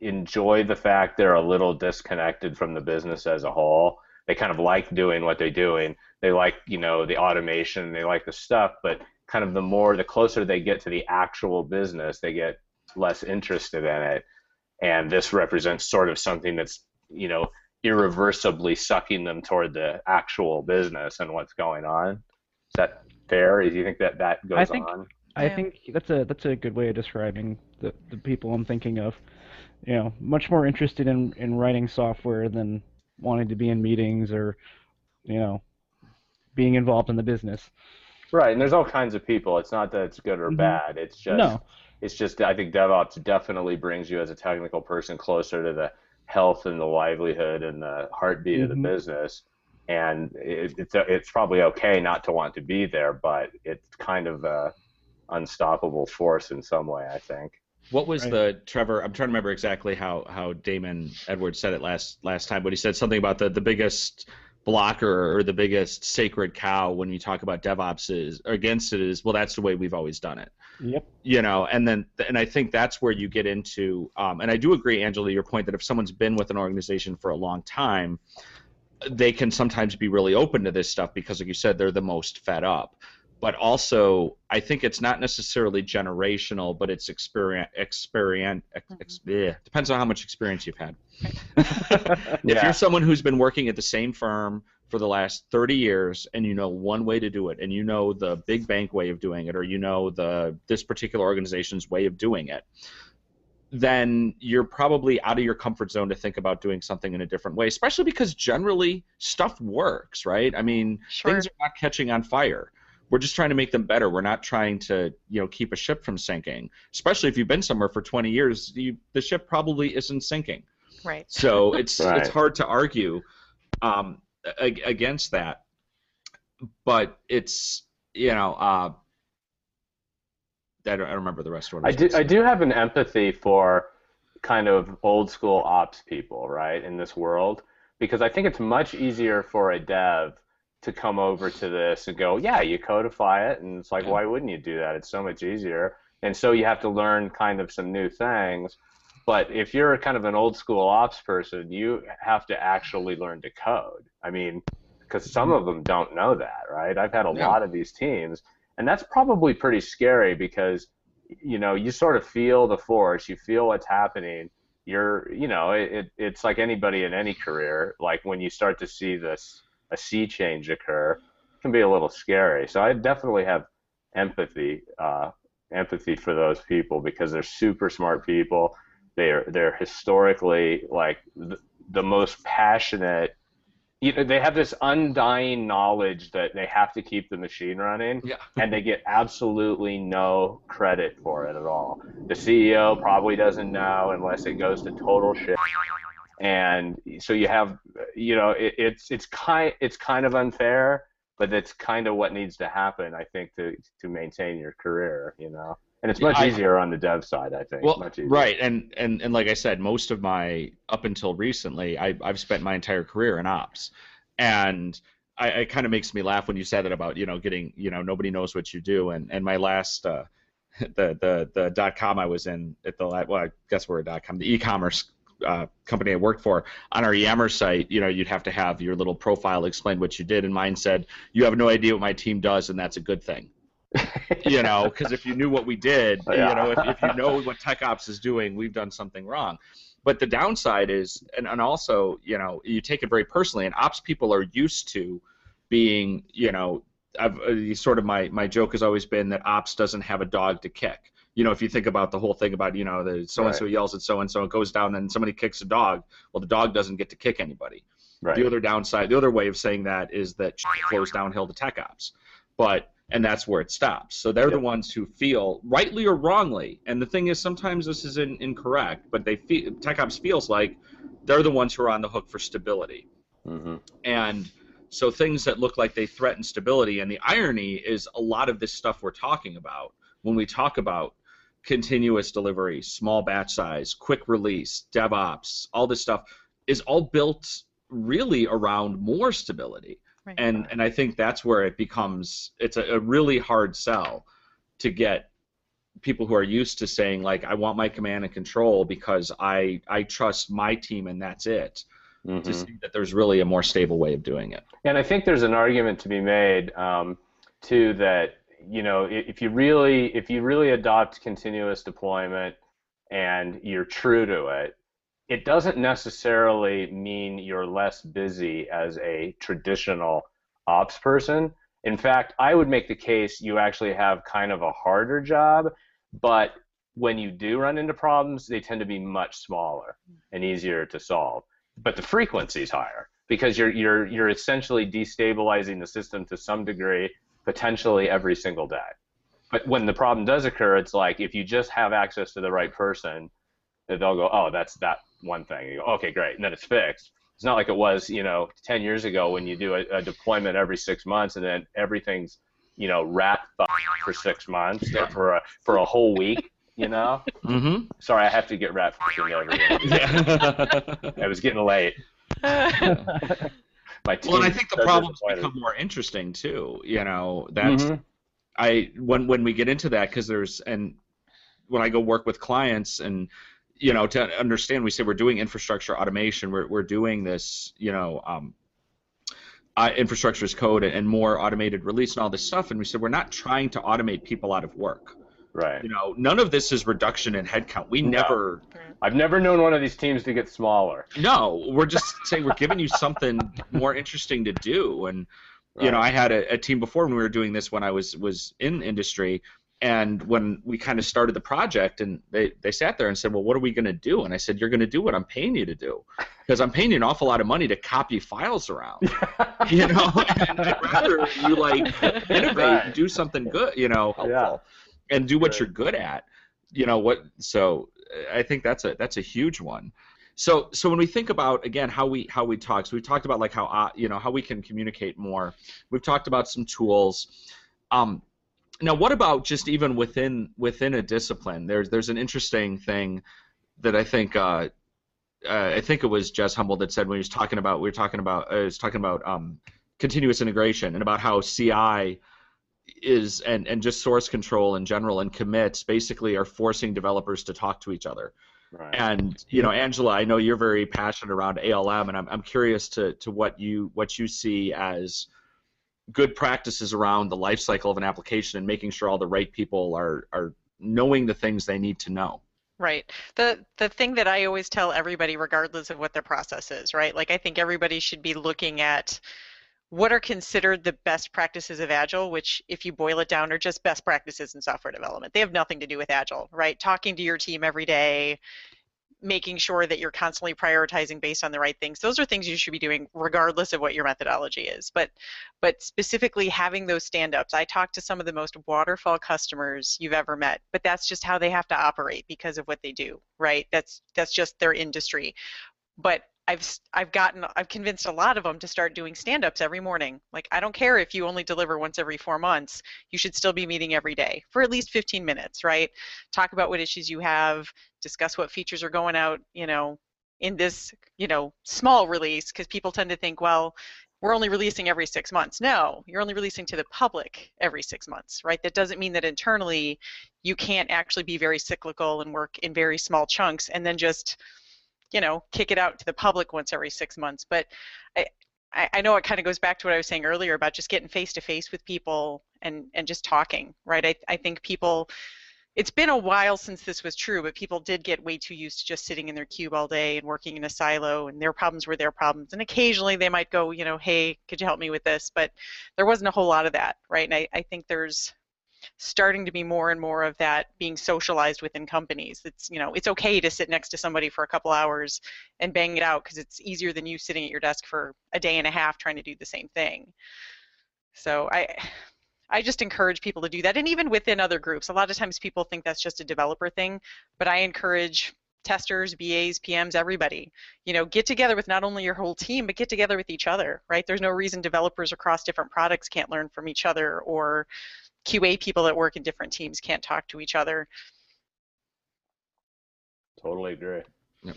enjoy the fact they're a little disconnected from the business as a whole. They kind of like doing what they're doing. They like, you know, the automation, they like the stuff, but kind of the more, the closer they get to the actual business, they get less interested in it. And this represents sort of something that's, you know, irreversibly sucking them toward the actual business and what's going on. Is that fair? Do you think that that goes I think, on? I think that's a that's a good way of describing the, the people I'm thinking of. You know, much more interested in, in writing software than wanting to be in meetings or, you know, being involved in the business. Right, and there's all kinds of people. It's not that it's good or Mhm. bad. It's just No. it's just I think DevOps definitely brings you as a technical person closer to the health and the livelihood and the heartbeat of the Mhm. business. And it, it's it's probably okay not to want to be there, but it's kind of a unstoppable force in some way. I think. What was Right. the Trevor? I'm trying to remember exactly how how Damon Edwards said it last last time, but he said something about the the biggest blocker or the biggest sacred cow when you talk about DevOps is against it is well that's the way we've always done it. Yep. You know, and then and I think that's where you get into um, and I do agree, Angela, your point that if someone's been with an organization for a long time, they can sometimes be really open to this stuff because, like you said, they're the most fed up but also I think it's not necessarily generational, but it's experience. Experience. Ex, yeah, mm-hmm. eh, depends on how much experience you've had. <laughs> if Yeah. you're someone who's been working at the same firm for the last 30 years and you know one way to do it and you know the big bank way of doing it or you know the this particular organization's way of doing it then you're probably out of your comfort zone to think about doing something in a different way especially because generally stuff works right i mean Sure. things are not catching on fire we're just trying to make them better we're not trying to you know keep a ship from sinking especially if you've been somewhere for 20 years you, the ship probably isn't sinking Right. so <laughs> it's Right. it's hard to argue um, a- against that but it's you know uh, I don't, I don't remember the rest of what I, I do, gonna I do have an empathy for kind of old school ops people, right, in this world, because I think it's much easier for a dev to come over to this and go, yeah, you codify it, and it's like, Yeah. why wouldn't you do that? It's so much easier, and so you have to learn kind of some new things. But if you're kind of an old school ops person, you have to actually learn to code. I mean, because some mm-hmm. of them don't know that, right? I've had a Yeah. lot of these teams, and that's probably pretty scary because you know you sort of feel the force, you feel what's happening. You're, you know, it, it it's like anybody in any career. Like when you start to see this a sea change occur, can be a little scary. So I definitely have empathy, uh, empathy for those people because they're super smart people. They're they're historically like the, the most passionate. You know, they have this undying knowledge that they have to keep the machine running, yeah <laughs> and they get absolutely no credit for it at all. The CEO probably doesn't know unless it goes to total shit. And so you have, you know, it, it's it's kind it's kind of unfair, but it's kind of what needs to happen, I think, to to maintain your career, you know. And it's much I- easier on the dev side, I think. well much easier. right and, and and like i said most of my up until recently I, i've spent my entire career in ops and I, it kind of makes me laugh when you said that about you know getting you know nobody knows what you do and and my last uh, <laughs> the the the dot com I was in at the well I guess we're a dot com the e-commerce uh, company I worked for. On our Yammer site you know you'd have to have your little profile explain what you did and mine said you have no idea what my team does and that's a good thing. <laughs> You know because if you knew what we did Yeah. you know if, if you know what tech ops is doing we've done something wrong. But the downside is and, and also you know you take it very personally and ops people are used to being you know I've, uh, sort of my my joke has always been that ops doesn't have a dog to kick you know if you think about the whole thing about you know the so and so yells at so and so it goes down and somebody kicks a dog well the dog doesn't get to kick anybody right. the other downside, the other way of saying that is that flows downhill to tech ops, but and that's where it stops. So they're the ones who feel, rightly or wrongly, and the thing is, sometimes this is in, incorrect, but they feel tech ops feels like they're the ones who are on the hook for stability, hmm and so things that look like they threaten stability. And the irony is, a lot of this stuff we're talking about when we talk about continuous delivery, small batch size, quick release, DevOps, all this stuff is all built really around more stability. Right. And and I think that's where it becomes it's a, a really hard sell to get people who are used to saying like I want my command and control because I I trust my team and that's it. Mm-hmm. To see that there's really a more stable way of doing it. And I think there's an argument to be made um, too that you know if you really if you really adopt continuous deployment and you're true to it, it doesn't necessarily mean you're less busy as a traditional ops person. In fact, I would make the case you actually have kind of a harder job, but when you do run into problems, they tend to be much smaller and easier to solve. But the frequency is higher because you're you're you're essentially destabilizing the system to some degree, potentially every single day. But when the problem does occur, it's like if you just have access to the right person, they'll go, oh, that's that one thing. You go, okay, great, and then it's fixed. It's not like it was, you know, 10 years ago when you do a, a deployment every six months and then everything's, you know, rat for six months yeah. for a for a whole week. You know. Mm-hmm. Sorry, I have to get rat fucking everyone. Yeah. it was getting late. <laughs> My well, and I think the problems become more interesting too. You know, that's mm-hmm. I when when we get into that because there's and when I go work with clients and you know, to understand, we say we're doing infrastructure automation. We're we're doing this, you know, um, uh, infrastructure as code and more automated release and all this stuff. And we said we're not trying to automate people out of work. Right. You know, none of this is reduction in headcount. We no. never. I've never known one of these teams to get smaller. No, we're just saying we're giving you something more interesting to do. And you know, I had a, a, team before when we were doing this when I was was in industry and when we kind of started the project and they, they sat there and said well what are we going to do and i said you're going to do what i'm paying you to do because i'm paying you an awful lot of money to copy files around <laughs> you know and i'd rather you like innovate right. and do something good you know helpful yeah. and do what right. you're good at you know what so i think that's a that's a huge one. So so when we think about again how we how we talk so we've talked about like how uh, you know how we can communicate more. We've talked about some tools. Um, now what about just even within within a discipline? There's there's an interesting thing that i think uh, uh, i think it was Jez Humble that said when he was talking about we were talking about uh, was talking about um, continuous integration and about how ci is and and just source control in general and commits basically are forcing developers to talk to each other right. and you know angela i know you're very passionate around alm and i'm, I'm curious to to what you what you see as good practices around the life cycle of an application and making sure all the right people are are knowing the things they need to know. Right. The the thing that I always tell everybody regardless of what their process is, right? Like I think everybody should be looking at what are considered the best practices of agile which if you boil it down are just best practices in software development. They have nothing to do with agile right? Talking to your team every day making sure that you're constantly prioritizing based on the right things. Those are things you should be doing regardless of what your methodology is. But but specifically having those stand-ups. I talked to some of the most waterfall customers you've ever met but that's just how they have to operate because of what they do right? That's that's just their industry. But I've I've gotten I've convinced a lot of them to start doing stand-ups every morning. Like I don't care if you only deliver once every 4 months, you should still be meeting every day for at least 15 minutes, right? Talk about what issues you have, discuss what features are going out, you know, in this, you know, small release because people tend to think, well, we're only releasing every 6 months. No, you're only releasing to the public every 6 months, right? That doesn't mean that internally you can't actually be very cyclical and work in very small chunks and then just you know, kick it out to the public once every six months. But I, I know it kind of goes back to what I was saying earlier about just getting face to face with people and, and just talking, right? I, I think people, it's been a while since this was true, but people did get way too used to just sitting in their cube all day and working in a silo, and their problems were their problems. And occasionally they might go, you know, hey, could you help me with this? But there wasn't a whole lot of that, right? And I, I think there's starting to be more and more of that being socialized within companies. It's you know it's okay to sit next to somebody for a couple hours and bang it out because it's easier than you sitting at your desk for a day and a half trying to do the same thing. So I I just encourage people to do that and even within other groups. A lot of times people think that's just a developer thing, but I encourage testers, BAs, PMs, everybody. You know, get together with not only your whole team, but get together with each other, right? There's no reason developers across different products can't learn from each other or QA people that work in different teams can't talk to each other. Totally agree. Yep.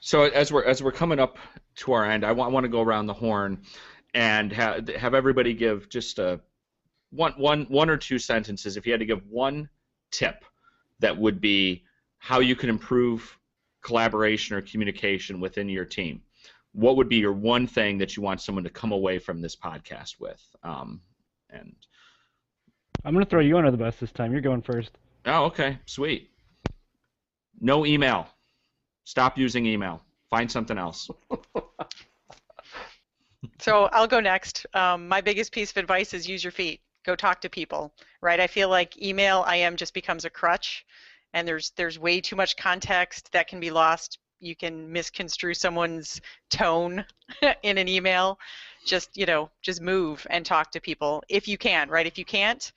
So as we're as we're coming up to our end, I want, I want to go around the horn and have have everybody give just a one one one or two sentences. If you had to give one tip that would be how you can improve collaboration or communication within your team, what would be your one thing that you want someone to come away from this podcast with? Um, and I'm going to throw you under the bus this time. You're going first. Oh, okay, sweet. No email. Stop using email. Find something else. <laughs> so I'll go next. Um, my biggest piece of advice is use your feet. Go talk to people, right? I feel like email IM just becomes a crutch, and there's there's way too much context that can be lost. You can misconstrue someone's tone <laughs> in an email. Just you know, just move and talk to people if you can, right? If you can't,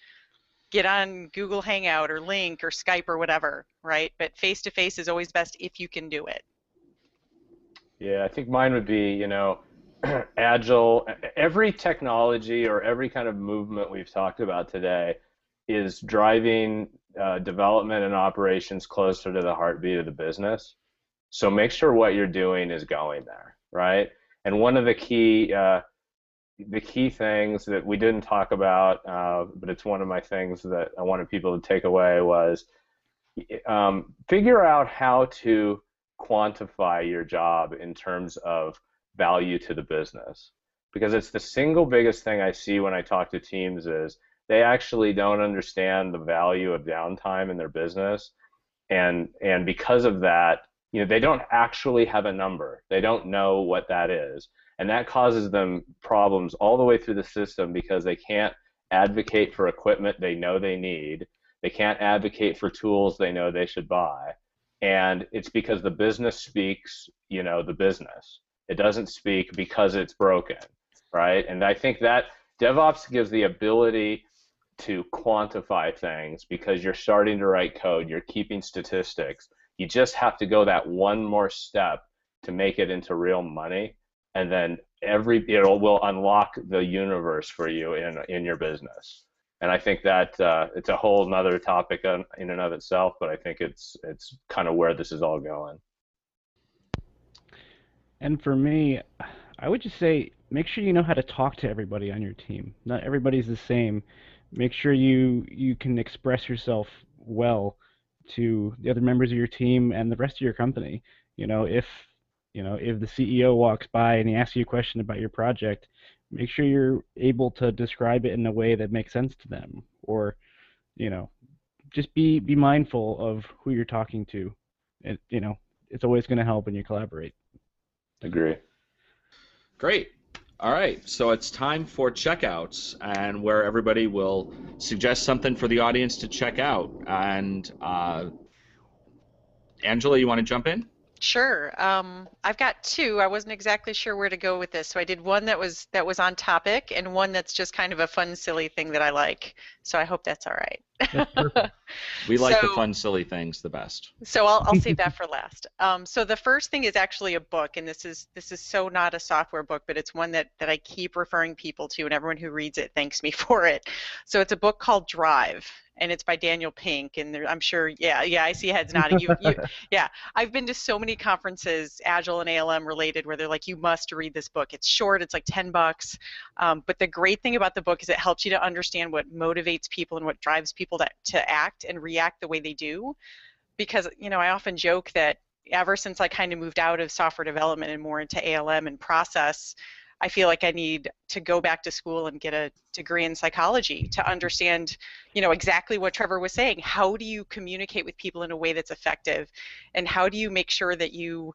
get on Google Hangout or Lync or Skype or whatever, right? But face to face is always best if you can do it. Yeah, I think mine would be, you know, <clears throat> agile. Every technology or every kind of movement we've talked about today is driving uh, development and operations closer to the heartbeat of the business. So make sure what you're doing is going there, right? And one of the key uh, the key things that we didn't talk about, uh, but it's one of my things that I wanted people to take away was um, figure out how to quantify your job in terms of value to the business. Because it's the single biggest thing I see when I talk to teams is they actually don't understand the value of downtime in their business. And, and because of that, you know, they don't actually have a number. They don't know what that is. And that causes them problems all the way through the system because they can't advocate for equipment they know they need. They can't advocate for tools they know they should buy. And it's because the business speaks you know the business. It doesn't speak because it's broken right? And i think that devops gives the ability to quantify things because you're starting to write code you're keeping statistics you just have to go that one more step to make it into real money and then every it will unlock the universe for you in in your business. And I think that uh, it's a whole another topic in, in and of itself, but I think it's it's kind of where this is all going. And for me, I would just say make sure you know how to talk to everybody on your team. Not everybody's the same. Make sure you you can express yourself well to the other members of your team and the rest of your company. You know, if you know, if the CEO walks by and he asks you a question about your project, make sure you're able to describe it in a way that makes sense to them. Or, you know, just be be mindful of who you're talking to. It, you know, it's always going to help when you collaborate. Agree. Great. All right, so it's time for checkouts, and where everybody will suggest something for the audience to check out. And uh, Angela, you want to jump in? Sure. Um, I've got two. I wasn't exactly sure where to go with this, so I did one that was that was on topic, and one that's just kind of a fun, silly thing that I like. So I hope that's all right. <laughs> we like so, the fun, silly things the best. So I'll, I'll save that <laughs> for last. Um, so the first thing is actually a book, and this is this is so not a software book, but it's one that that I keep referring people to, and everyone who reads it thanks me <laughs> for it. So it's a book called Drive, and it's by Daniel Pink. And there, I'm sure, yeah, yeah, I see heads nodding. You, you, <laughs> yeah, I've been to so many conferences, Agile and ALM related, where they're like, you must read this book. It's short, it's like 10 bucks. Um, but the great thing about the book is it helps you to understand what motivates people and what drives people to, to act and react the way they do. Because, you know, I often joke that ever since I kind of moved out of software development and more into ALM and process, I feel like I need to go back to school and get a degree in psychology to understand, you know, exactly what Trevor was saying. How do you communicate with people in a way that's effective? And how do you make sure that you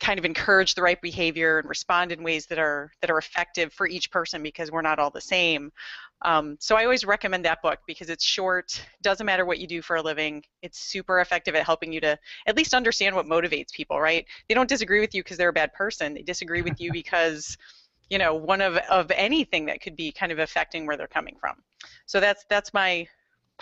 kind of encourage the right behavior and respond in ways that are that are effective for each person because we're not all the same. Um, so I always recommend that book because it's short, doesn't matter what you do for a living. It's super effective at helping you to at least understand what motivates people, right? They don't disagree with you because they're a bad person. They disagree with you <laughs> because you know one of of anything that could be kind of affecting where they're coming from. So that's that's my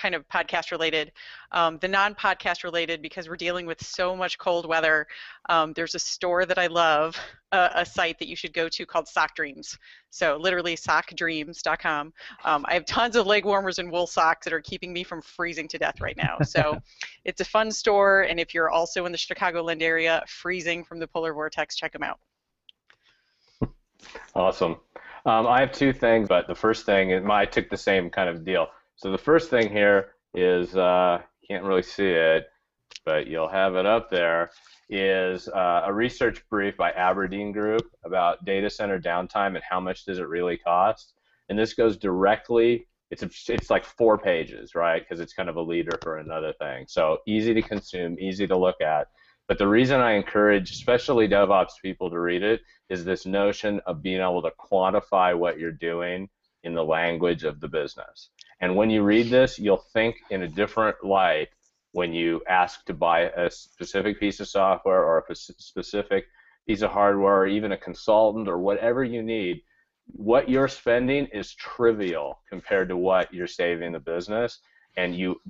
kind of podcast related. Um, the non podcast related, because we're dealing with so much cold weather, um, there's a store that I love, a, a, site that you should go to called Sock Dreams. So literally sockdreams.com. Um, I have tons of leg warmers and wool socks that are keeping me from freezing to death right now. So <laughs> it's a fun store, and if you're also in the Chicagoland area, freezing from the polar vortex, check them out. Awesome. Um, I have two things, but the first thing, I took the same kind of deal. So the first thing here is uh, can't really see it, but you'll have it up there. Is uh, a research brief by Aberdeen Group about data center downtime and how much does it really cost. And this goes directly. It's a, it's like four pages, right? Because it's kind of a leader for another thing. So easy to consume, easy to look at. But the reason I encourage, especially DevOps people, to read it is this notion of being able to quantify what you're doing in the language of the business. And when you read this, you'll think in a different light when you ask to buy a specific piece of software or a specific piece of hardware or even a consultant or whatever you need. What you're spending is trivial compared to what you're saving the business, and you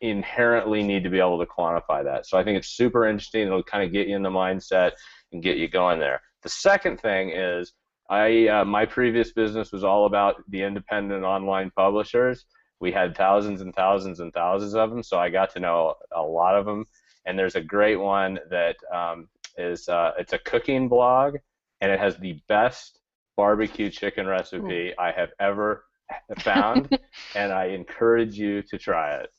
inherently need to be able to quantify that. So I think it's super interesting. It'll kind of get you in the mindset and get you going there. The second thing is I uh, my previous business was all about the independent online publishers. We had thousands and thousands and thousands of them, so I got to know a lot of them. And there's a great one that um, is uh, it's a cooking blog, and it has the best barbecue chicken recipe I have ever found, <laughs> and I encourage you to try it.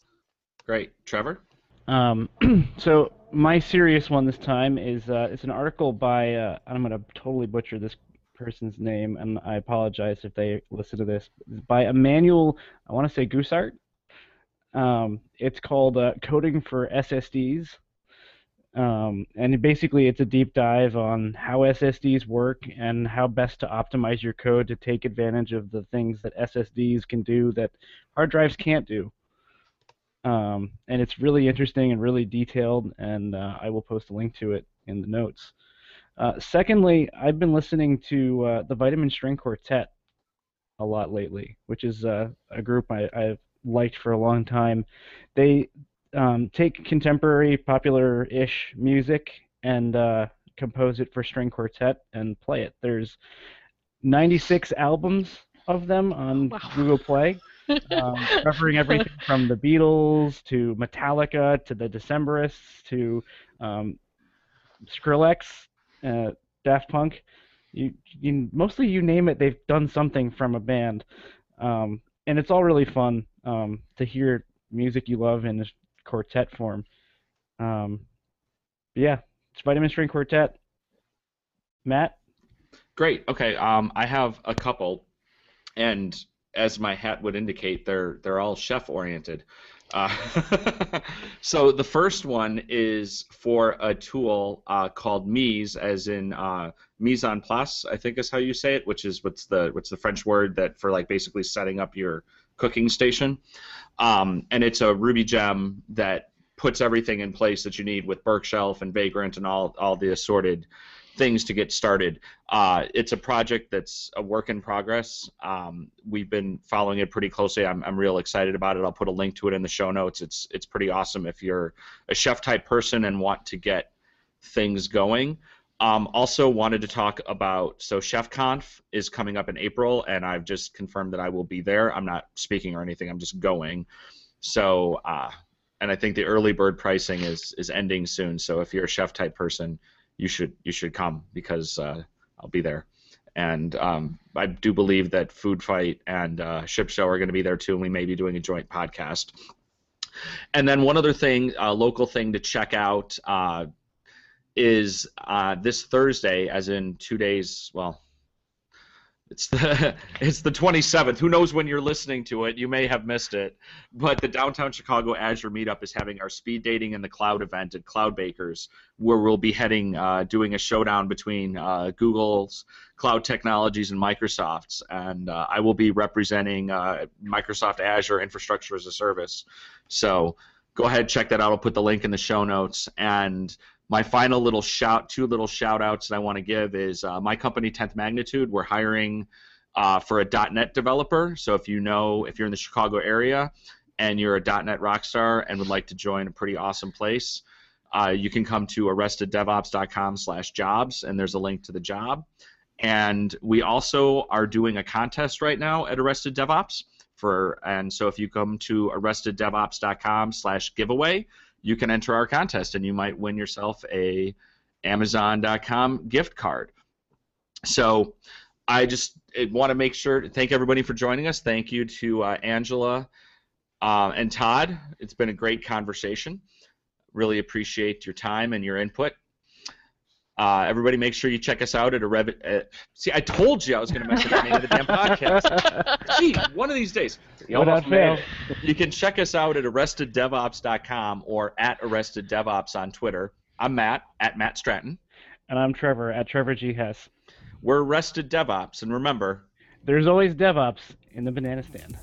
Great, Trevor. Um, <clears throat> so my serious one this time is uh, it's an article by uh, I'm going to totally butcher this person's name, and I apologize if they listen to this. By Emmanuel, I want to say Gusart. Um, it's called uh, Coding for SSDs. Um, and basically, it's a deep dive on how SSDs work and how best to optimize your code to take advantage of the things that SSDs can do that hard drives can't do. Um, and it's really interesting and really detailed, and uh, I will post a link to it in the notes. Uh, secondly, I've been listening to uh, the Vitamin String Quartet a lot lately, which is uh, a group I, have liked for a long time. They um, take contemporary, popular-ish music and uh, compose it for string quartet and play it. There's 96 albums of them on <laughs> wow. Google Play. um, <laughs> covering everything from the Beatles to Metallica to the Decemberists to um, Skrillex uh, Daft Punk. You, you mostly you name it, they've done something from a band, um, and it's all really fun um, to hear music you love in quartet form. Um, yeah, it's Vitamin String Quartet. Matt. Great. Okay. Um, I have a couple, and as my hat would indicate, they're they're all chef oriented. Uh, <laughs> so the first one is for a tool uh, called Mise, as in uh, mise en place, I think is how you say it, which is what's the what's the French word that for like basically setting up your cooking station. Um, and it's a Ruby gem that puts everything in place that you need with Berkshelf and Vagrant and all all the assorted things to get started. Uh, it's a project that's a work in progress. Um, we've been following it pretty closely. I'm, I'm real excited about it. I'll put a link to it in the show notes. It's it's pretty awesome if you're a chef type person and want to get things going. Um, also wanted to talk about so ChefConf is coming up in April, and I've just confirmed that I will be there. I'm not speaking or anything. I'm just going. So, uh, and I think the early bird pricing is is ending soon. So if you're a chef type person, you should you should come because uh, I'll be there. And um, I do believe that Food Fight and uh, Ship Show are going to be there too, and we may be doing a joint podcast. And then one other thing, a local thing to check out uh, is uh, this Thursday, as in two days. Well, it's the <laughs> it's the 27th. Who knows when you're listening to it? You may have missed it. But the Downtown Chicago Azure Meetup is having our speed dating in the cloud event at Cloud Bakers, where we'll be heading uh, doing a showdown between uh, Google's cloud technologies and Microsoft's, and uh, I will be representing uh, Microsoft Azure Infrastructure as a Service. So go ahead check that out. I'll put the link in the show notes and my final little shout, two little shout outs that I want to give is uh, my company, 10th Magnitude. We're hiring uh, for a .NET developer. So if you know, if you're in the Chicago area and you're a .NET rockstar and would like to join a pretty awesome place, uh, you can come to arresteddevops.com slash jobs, and there's a link to the job. And we also are doing a contest right now at Arrested DevOps for, and so if you come to arresteddevops.com/giveaway you can enter our contest and you might win yourself a Amazon.com gift card. So I just want to make sure to thank everybody for joining us. Thank you to uh, Angela Uh, and Todd, it's been a great conversation. Really appreciate your time and your input. Uh, everybody, make sure you check us out at a Rev. Uh, see, I told you I was going to mention the name of the damn podcast. <laughs> Gee, one of these days. You almost made it. You can check us out at arresteddevops.com or at arresteddevops on Twitter. I'm Matt at Matt Stratton. And I'm Trevor at Trevor G Hess. We're Arrested DevOps, and remember, There's always DevOps in the banana stand.